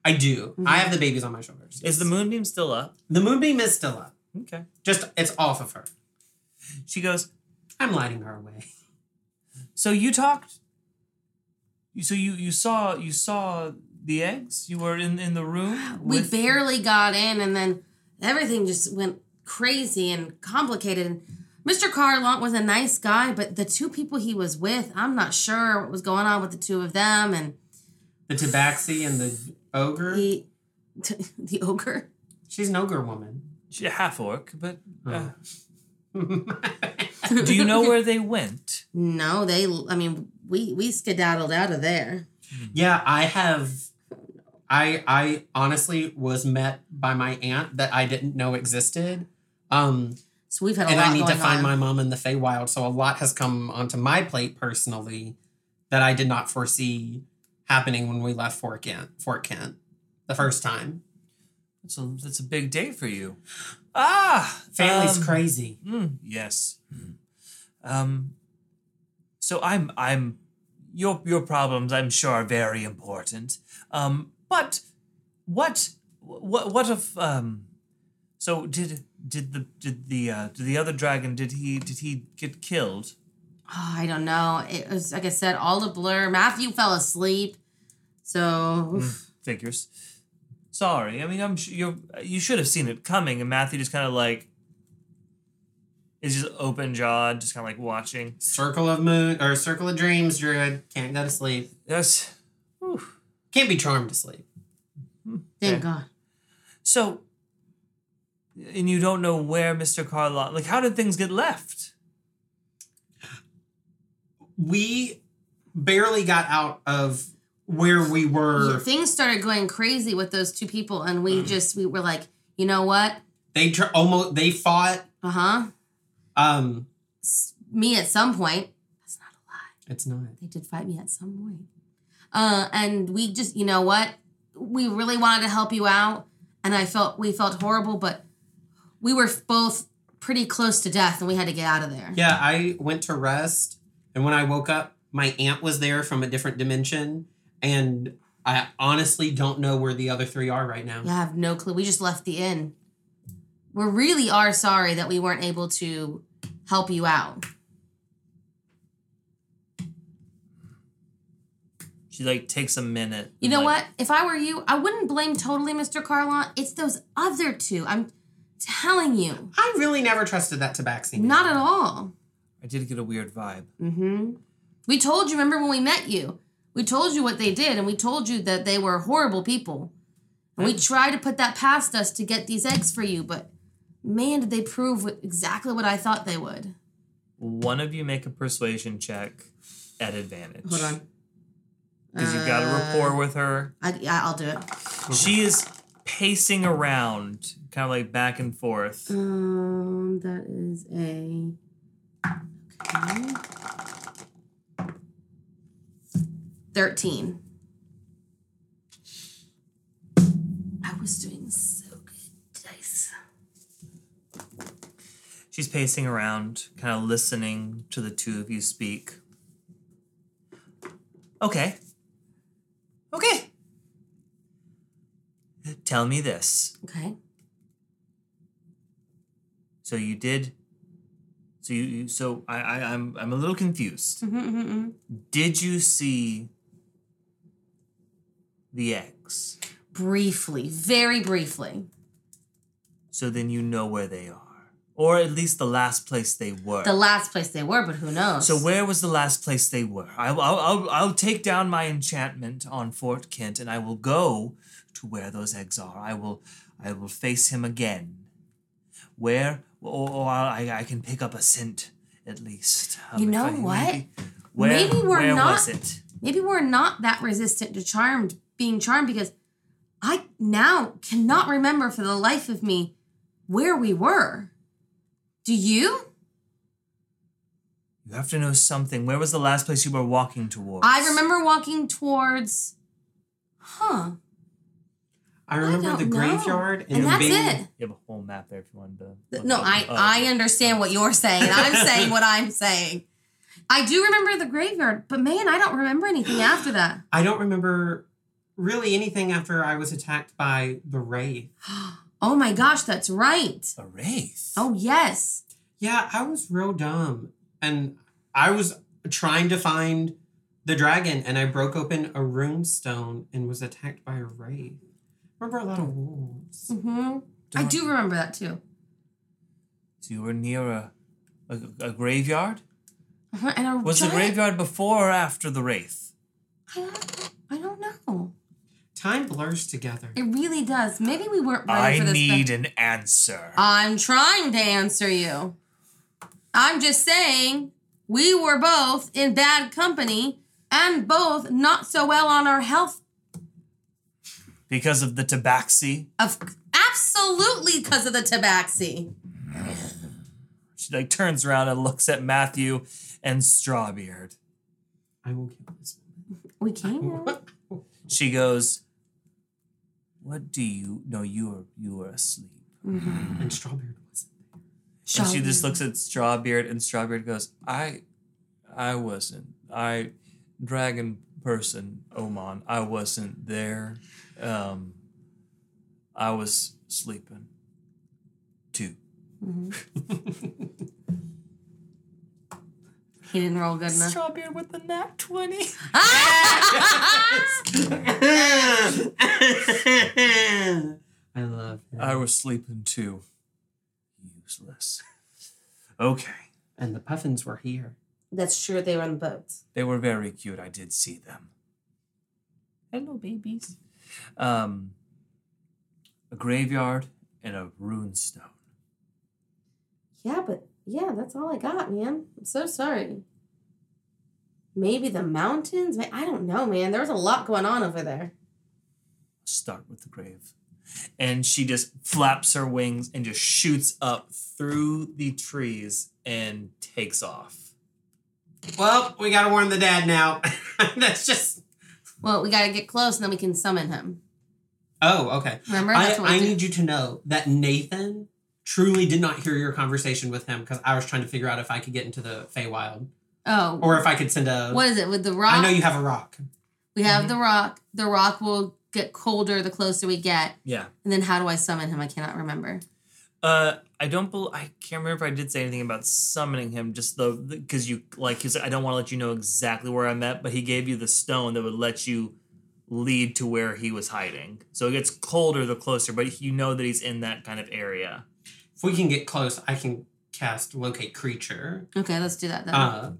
I do. I have the babies on my shoulders. Is the moonbeam still up? The moonbeam is still up. Okay. Just it's off of her. She goes. I'm lighting her away. So you talked. You so you you saw you saw the eggs. You were in in the room. We with- barely got in, and then everything just went crazy and complicated. And Mr. Carlin was a nice guy, but the two people he was with, I'm not sure what was going on with the two of them. And The tabaxi and the ogre. he, the ogre. She's an ogre woman. She's a half orc, but. Uh, Oh. do you know where they went? No, they. I mean, we we skedaddled out of there. yeah, I have. I I honestly was met by my aunt that I didn't know existed. Um, So we've had a and lot I need to find on. my mom in the Feywild. So a lot has come onto my plate personally that I did not foresee happening when we left Fort Kent. Fort Kent, the first time. That's a that's a big day for you. Ah, Family's um, crazy. Mm, yes. Um. So I'm I'm your your problems I'm sure are very important. Um. But what what what if um. So did did the did the uh, did the other dragon did he did he get killed? Oh, I don't know. It was like I said, all a blur. Matthew fell asleep, so oof. Figures. Sorry. I mean, I'm you you should have seen it coming. And Matthew just kind of like is just open jawed, just kind of like watching. Circle of moon or circle of dreams, Druid. Can't go to sleep. Yes. Whew. Can't be charmed to sleep. Hmm. thank Okay. God. So, and you don't know where Mr. Carlin, like, how did things get left? We barely got out of where we Yeah, were. things started going crazy with those two people, and we Mm. just we were like, you know what? They tr- almost they fought. Uh huh. Um, Me at some point. That's not a lie. it's not. They did fight me at some point. Uh, and we just, you know what? We really wanted to help you out, and I felt we felt horrible, but we were both pretty close to death, and we had to get out of there. Yeah, I went to rest, and when I woke up, my aunt was there from a different dimension, and I honestly don't know where the other three are right now. Yeah, I have no clue. We just left the inn. We really are sorry that we weren't able to help you out. She like takes a minute. You know like, what? If I were you, I wouldn't blame totally Mr. Carlin. It's those other two. I'm telling you. I really never trusted that tabaxi. man. Not at all. I did get a weird vibe. Mm-hmm. We told you, remember when we met you? We told you what they did, and we told you that they were horrible people. And we tried to put that past us to get these eggs for you, but man, did they prove exactly what I thought they would. One of you make a persuasion check at advantage. Hold on. Because you've got a Uh, rapport with her. I, yeah, I'll do it. She is pacing around, kind of like back and forth. Um, that is a. Okay. 13. I was doing so good. Dice. She's pacing around, kind of listening to the two of you speak. Okay. Okay. Tell me this. Okay. So you did. So you. So I. I I'm. I'm a little confused. Mm-hmm, mm-hmm. Did you see the eggs? Briefly, very briefly. So then you know where they are, or at least the last place they were. The last place they were, but who knows? So where was the last place they were? I, I'll, I'll, I'll take down my enchantment on Fort Kent, and I will go to where those eggs are. I will, I will face him again. Where, or, or I, I can pick up a scent at least. Um, You know I- what? Maybe, where, Maybe we're where not- maybe we're not that resistant to charmed being charmed because I now cannot remember for the life of me where we were. Do you? You have to know something. Where was the last place you were walking towards? I remember walking towards. Huh. I remember don't the know. graveyard and, And there that's being it. You have a whole map there if you wanted to. Look No, up. I Oh, I understand what you're saying, I'm saying what I'm saying. I do remember the graveyard, but man, I don't remember anything after that. I don't remember really anything after I was attacked by the wraith. Oh my gosh, that's right. A wraith. Oh yes. Yeah, I was real dumb. And I was trying to find the dragon and I broke open a rune stone and was attacked by a wraith. Remember a lot of wolves. Mm-hmm. I Don't- remember that too. So you were near a, a, a graveyard? Uh-huh, And a Was the graveyard before or after the wraith? I don't, I don't know. Time blurs together. It really does. Maybe we weren't ready I for this. I need but- an answer. I'm trying to answer you. I'm just saying we were both in bad company and both not so well on our health. because of the tabaxi. Of absolutely because of the tabaxi. She like turns around and looks at Matthew and Strawbeard. I will kill this We can. woman. She goes, "What do you? No, you were you were asleep." Mm-hmm. and Strawbeard wasn't. There. And she just looks at Strawbeard, and Strawbeard goes, "I, I wasn't. I, dragon person Oman. I wasn't there. Um, I was sleeping, too." He didn't roll good enough. Strawbeard with the nat twenty. I love it. I was sleeping too. Useless. Okay. and the puffins were here. That's true. They were on the boats. They were very cute. I did see them. Hello, babies. Um, a graveyard and a rune stone. Yeah, but yeah, that's all I got, man. I'm so sorry. Maybe the mountains? I don't know, man. There was a lot going on over there. Start with the grave. And she just flaps her wings and just shoots up through the trees and takes off. Well, we gotta warn the dad now. That's just. Well, we gotta get close and then we can summon him. Oh, okay. Remember? I, That's what I need you to know that Nathan truly did not hear your conversation with him because I was trying to figure out if I could get into the Feywild. Oh, Or if I could send a. what is it with the rock? I know you have a rock. we have Mm-hmm. the rock. The rock will get colder the closer we get. Yeah. And then how do I summon him? I cannot remember. Uh, I don't. Bel I can't remember if I did say anything about summoning him. Just the because you like he said I don't want to let you know exactly where I'm at, but he gave you the stone that would let you lead to where he was hiding. So it gets colder the closer, but you know that he's in that kind of area. If we can get close, I can cast locate creature. Okay, let's do that then. Uh,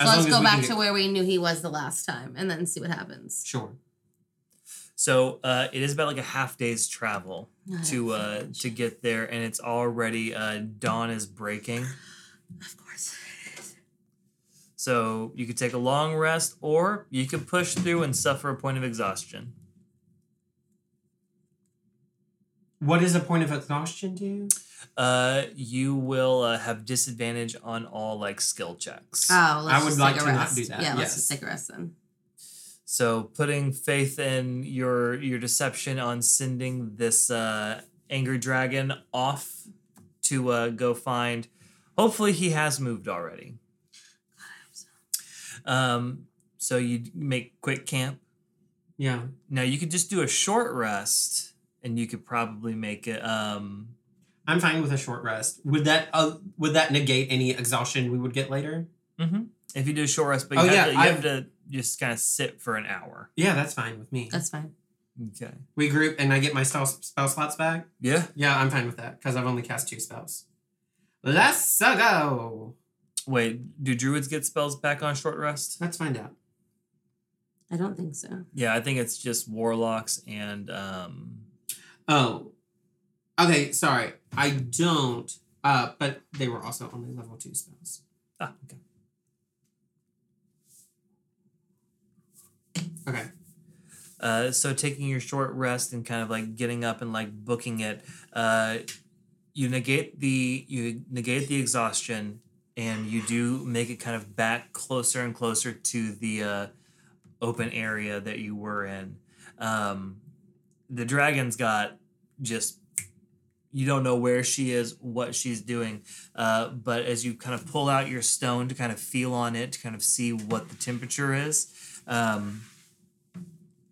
so let's go back to get- where we knew he was the last time and then see what happens. Sure. So uh, it is about like a half day's travel I to uh, to get there, and it's already uh, dawn is breaking. Of course. So you could take a long rest, or you could push through and suffer a point of exhaustion. What does a point of exhaustion do? Uh, you will uh, have disadvantage on all like skill checks. Oh, let's I would just like take a to not rest. do that, Yeah, let's yes. just take a rest then. So putting faith in your your deception on sending this uh, angry dragon off to uh, go find. Hopefully, he has moved already. Um, so you make quick camp. Yeah. Now you could just do a short rest, and you could probably make it. Um, I'm fine with a short rest. Would that uh, would that negate any exhaustion we would get later? if you do a short rest, but you, Oh, have, yeah, to, you I've- have to just kind of sit for an hour. Yeah, that's fine with me. That's fine. Okay. we group and I get my spell, spell slots back. Yeah. Yeah, I'm fine with that because I've only cast two spells. Let's go. Wait, do druids get spells back on short rest? Let's find out. I don't think so. Yeah, I think it's just warlocks and um Oh, okay. Sorry, I don't. Uh, but they were also only level two spells. ah, okay. Okay. Uh, so taking your short rest and kind of like getting up and like booking it, uh, you negate the you negate the exhaustion and you do make it kind of back closer and closer to the uh, open area that you were in. Um, the dragon's got just you don't know where she is, what she's doing, uh, but as you kind of pull out your stone to kind of feel on it to kind of see what the temperature is. Um,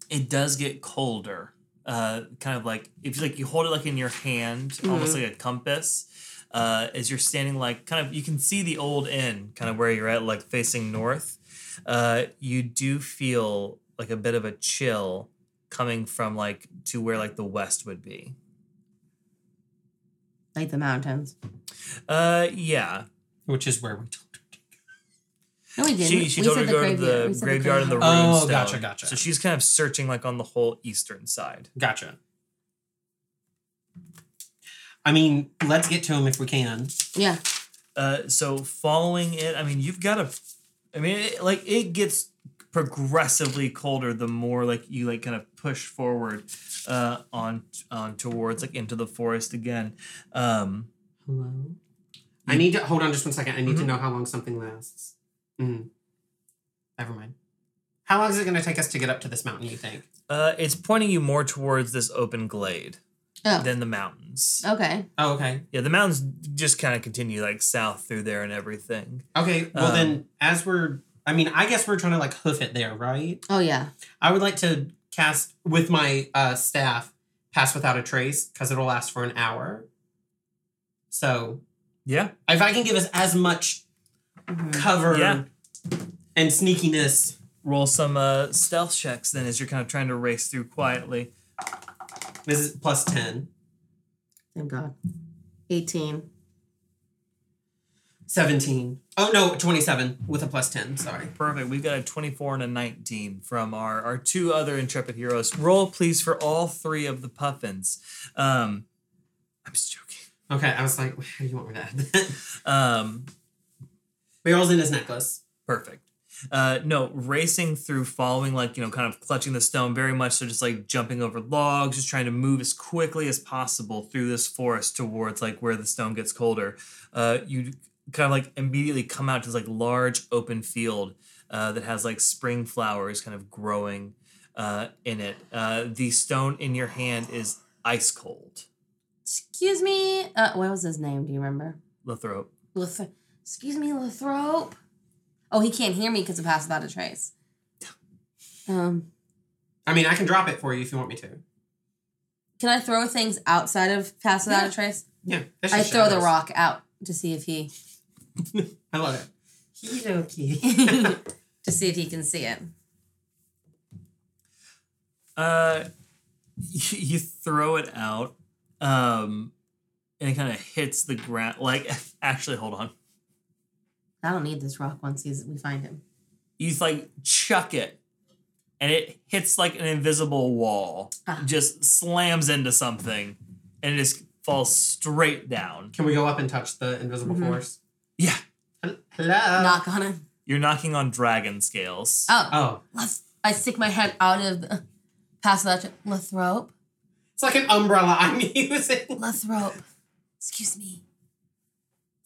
it does get colder. Uh, kind of like if you like you hold it like in your hand, almost like a compass. Uh, as you're standing like kind of you can see the old inn, kind of where you're at, like facing north. Uh, you do feel like a bit of a chill coming from like to where like the west would be. Like the mountains. Uh, yeah. Which is where we told her. to No, we didn't. She she we told her said to go to graveyard. the We said graveyard and the graveyard. Oh, runestone. gotcha, gotcha. So she's kind of searching like on the whole eastern side. Gotcha. I mean, let's get to him if we can. Yeah. Uh, so following it, I mean, you've got to, I mean, it, like it gets progressively colder the more like you like kind of push forward, uh, on on towards like into the forest again. Um, Hello. I need to hold on just one second. I need to Mhm. know how long something lasts. Mm. Never mind. How long is it going to take us to get up to this mountain? You think? uh, it's pointing you more towards this open glade Oh. than the mountains. Okay. Oh, okay. Yeah, the mountains just kind of continue like south through there and everything. Okay. Well, Um, then, as we're, I mean, I guess we're trying to like hoof it there, right? Oh yeah. I would like to cast with my uh, staff, pass without a trace, because it'll last for an hour. So Yeah. if I can give us as much Mhm. cover Yeah. and sneakiness, Roll some uh, stealth checks then as you're kind of trying to race through quietly. this is plus ten. Thank God. 18. 17. Oh no, 27 with a plus 10. Sorry. Perfect. We've got a 24 and a 19 from our, our two other intrepid heroes. Roll, please, for all three of the puffins. Um, I'm just joking. Okay, I was like, how do you want me to add that? Um, Beryl's in his necklace. perfect. Uh, no, racing through, following, like, you know, kind of clutching the stone, very much so just like jumping over logs, just trying to move as quickly as possible through this forest towards like where the stone gets colder. Uh, you kind of like immediately come out to this like large open field uh, that has like spring flowers kind of growing uh, in it. Uh, the stone in your hand is ice cold. Excuse me. Uh, what was his name? Do you remember? Lathrop. Lith- Excuse me, Lathrop. Oh, he can't hear me because of Pass Without a Trace. Um, I mean, I can drop it for you if you want me to. can I throw things outside of Pass Without Yeah. a Trace? Yeah. that's I just throw the shadows. rock out to see if he I love it. Hiroki. to see if he can see it. Uh, you, you throw it out, um, and it kind of hits the ground. Like, actually, hold on. I don't need this rock once he's we find him. You like chuck it, and it hits like an invisible wall. Ah. Just slams into something, and it just falls straight down. Can we go up and touch the invisible Mhm. force? Yeah, Hello. Knock on it. you're knocking on dragon scales. Oh, Oh, let's. I stick my head out of the Pass that a Lathrop. it's like an umbrella I'm using. Lathrop. Excuse me.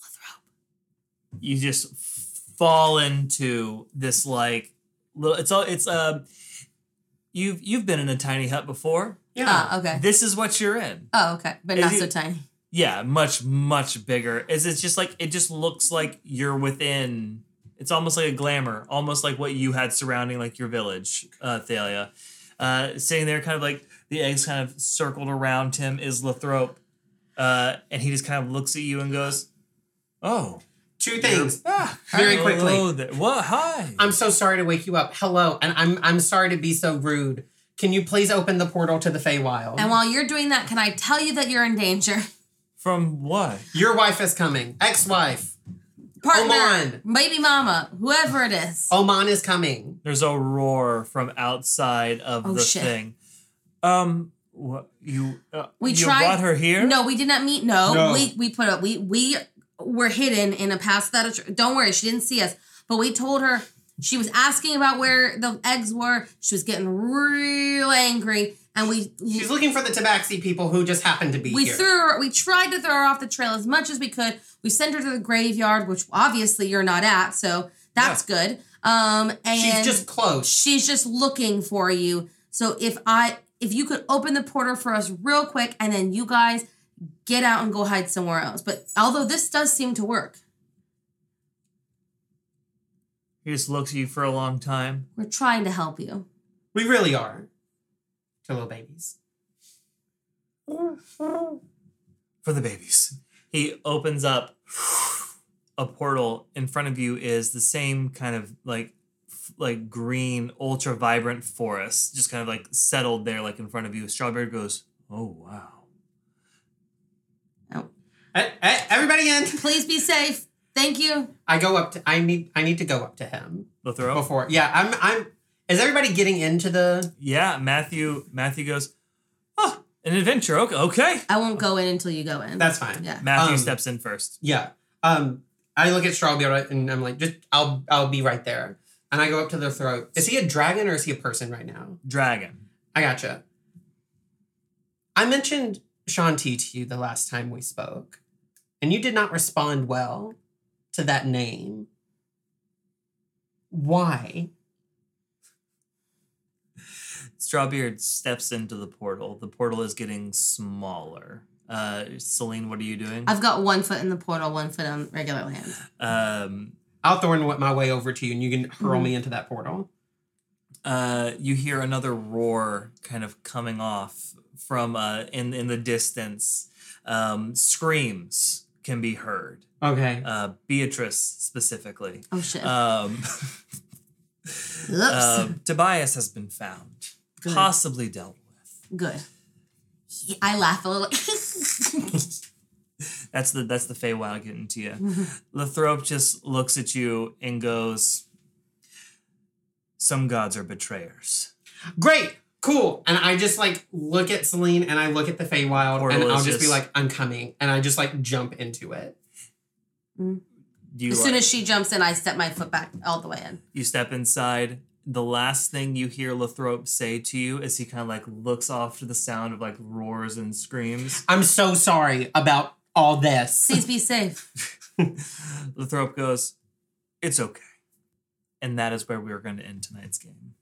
Lathrop. you just fall into this like little it's all it's uh you've you've been in a tiny hut before Yeah. Ah, okay. this is what you're in Oh, okay. But Is not it- so tiny. Yeah much much bigger is it's just like it just looks like you're within it's almost like a glamour almost like what you had surrounding like your village uh thalia uh sitting there kind of like the eggs kind of circled around him is lathrop uh and he just kind of looks at you and goes oh Two things. ah, Very quickly. hello there. what hi I'm so sorry to wake you up. Hello, and I'm I'm sorry to be so rude. Can you please open the portal to the Feywild? And while you're doing that, can I tell you that you're in danger? From what? Your wife is coming. Ex-wife. Partner, Oman. baby mama, whoever it is. Oman is coming. There's a roar from outside of Oh, the shit. thing. Um, what you? Uh, We you tried- brought her here. No, we did not meet. No, No. we we put up. We we were hidden in a past that. Don't worry, she didn't see us. But we told her she was asking about where the eggs were. She was getting real angry, and we She's looking for the Tabaxi people who just happened to be we here. threw her. We tried to throw her off the trail as much as we could. We sent her to the graveyard, which obviously you're not at, so that's good. Um, and She's just close. she's just looking for you. So if I if you could open the portal for us real quick and then you guys get out and go hide somewhere else. But although this does seem to work, He just looks at you for a long time. we're trying to help you. We really are. To little babies. For the babies. He opens up a portal. In front of you is the same kind of like like green, ultra vibrant forest, just kind of like settled there, like in front of you. Strawbeard goes, "Oh wow." Eh, everybody in. Please be safe. Thank you. I go up to. I need. I need to go up to him The throw. before. Yeah. I'm. I'm. Is everybody getting into the? Yeah, Matthew. Matthew goes, "Oh, an adventure. Okay, okay." I won't go in until you go in. That's fine. yeah. Matthew Um, steps in first. Yeah. Um. I look at Strawbeard and I'm like, just. I'll. I'll be right there. And I go up to their throat. Is he a dragon or is he a person right now? Dragon. I gotcha. I mentioned Shanti to you the last time we spoke, and you did not respond well to that name. Why? Strawbeard steps into the portal. The portal is getting smaller. Uh, Celine, what are you doing? I've got one foot in the portal, one foot on regular land. Um, I'll thorn my way over to you, and you can hurl Mhm. me into that portal. uh, you hear another roar kind of coming off from uh, in in the distance. Um, screams can be heard. Okay. Uh, Beatrice specifically. Oh shit. Um, Oops. um, Tobias has been found, Good. possibly dealt with. Good. I laugh a little. That's the that's the Feywild getting to you. Lathrop just looks at you and goes, "Some gods are betrayers." Great. Cool. And I just like look at Celine and I look at the Feywild Portal and I'll is just, be like, I'm coming. And I just like jump into it. You as soon like- as she jumps in, I step my foot back all the way in. you step inside. The last thing you hear Lathrop say to you is he kind of like looks off to the sound of like roars and screams. I'm so sorry about all this. Please be safe. Lathrop goes, "It's okay," and that is where we are going to end tonight's game.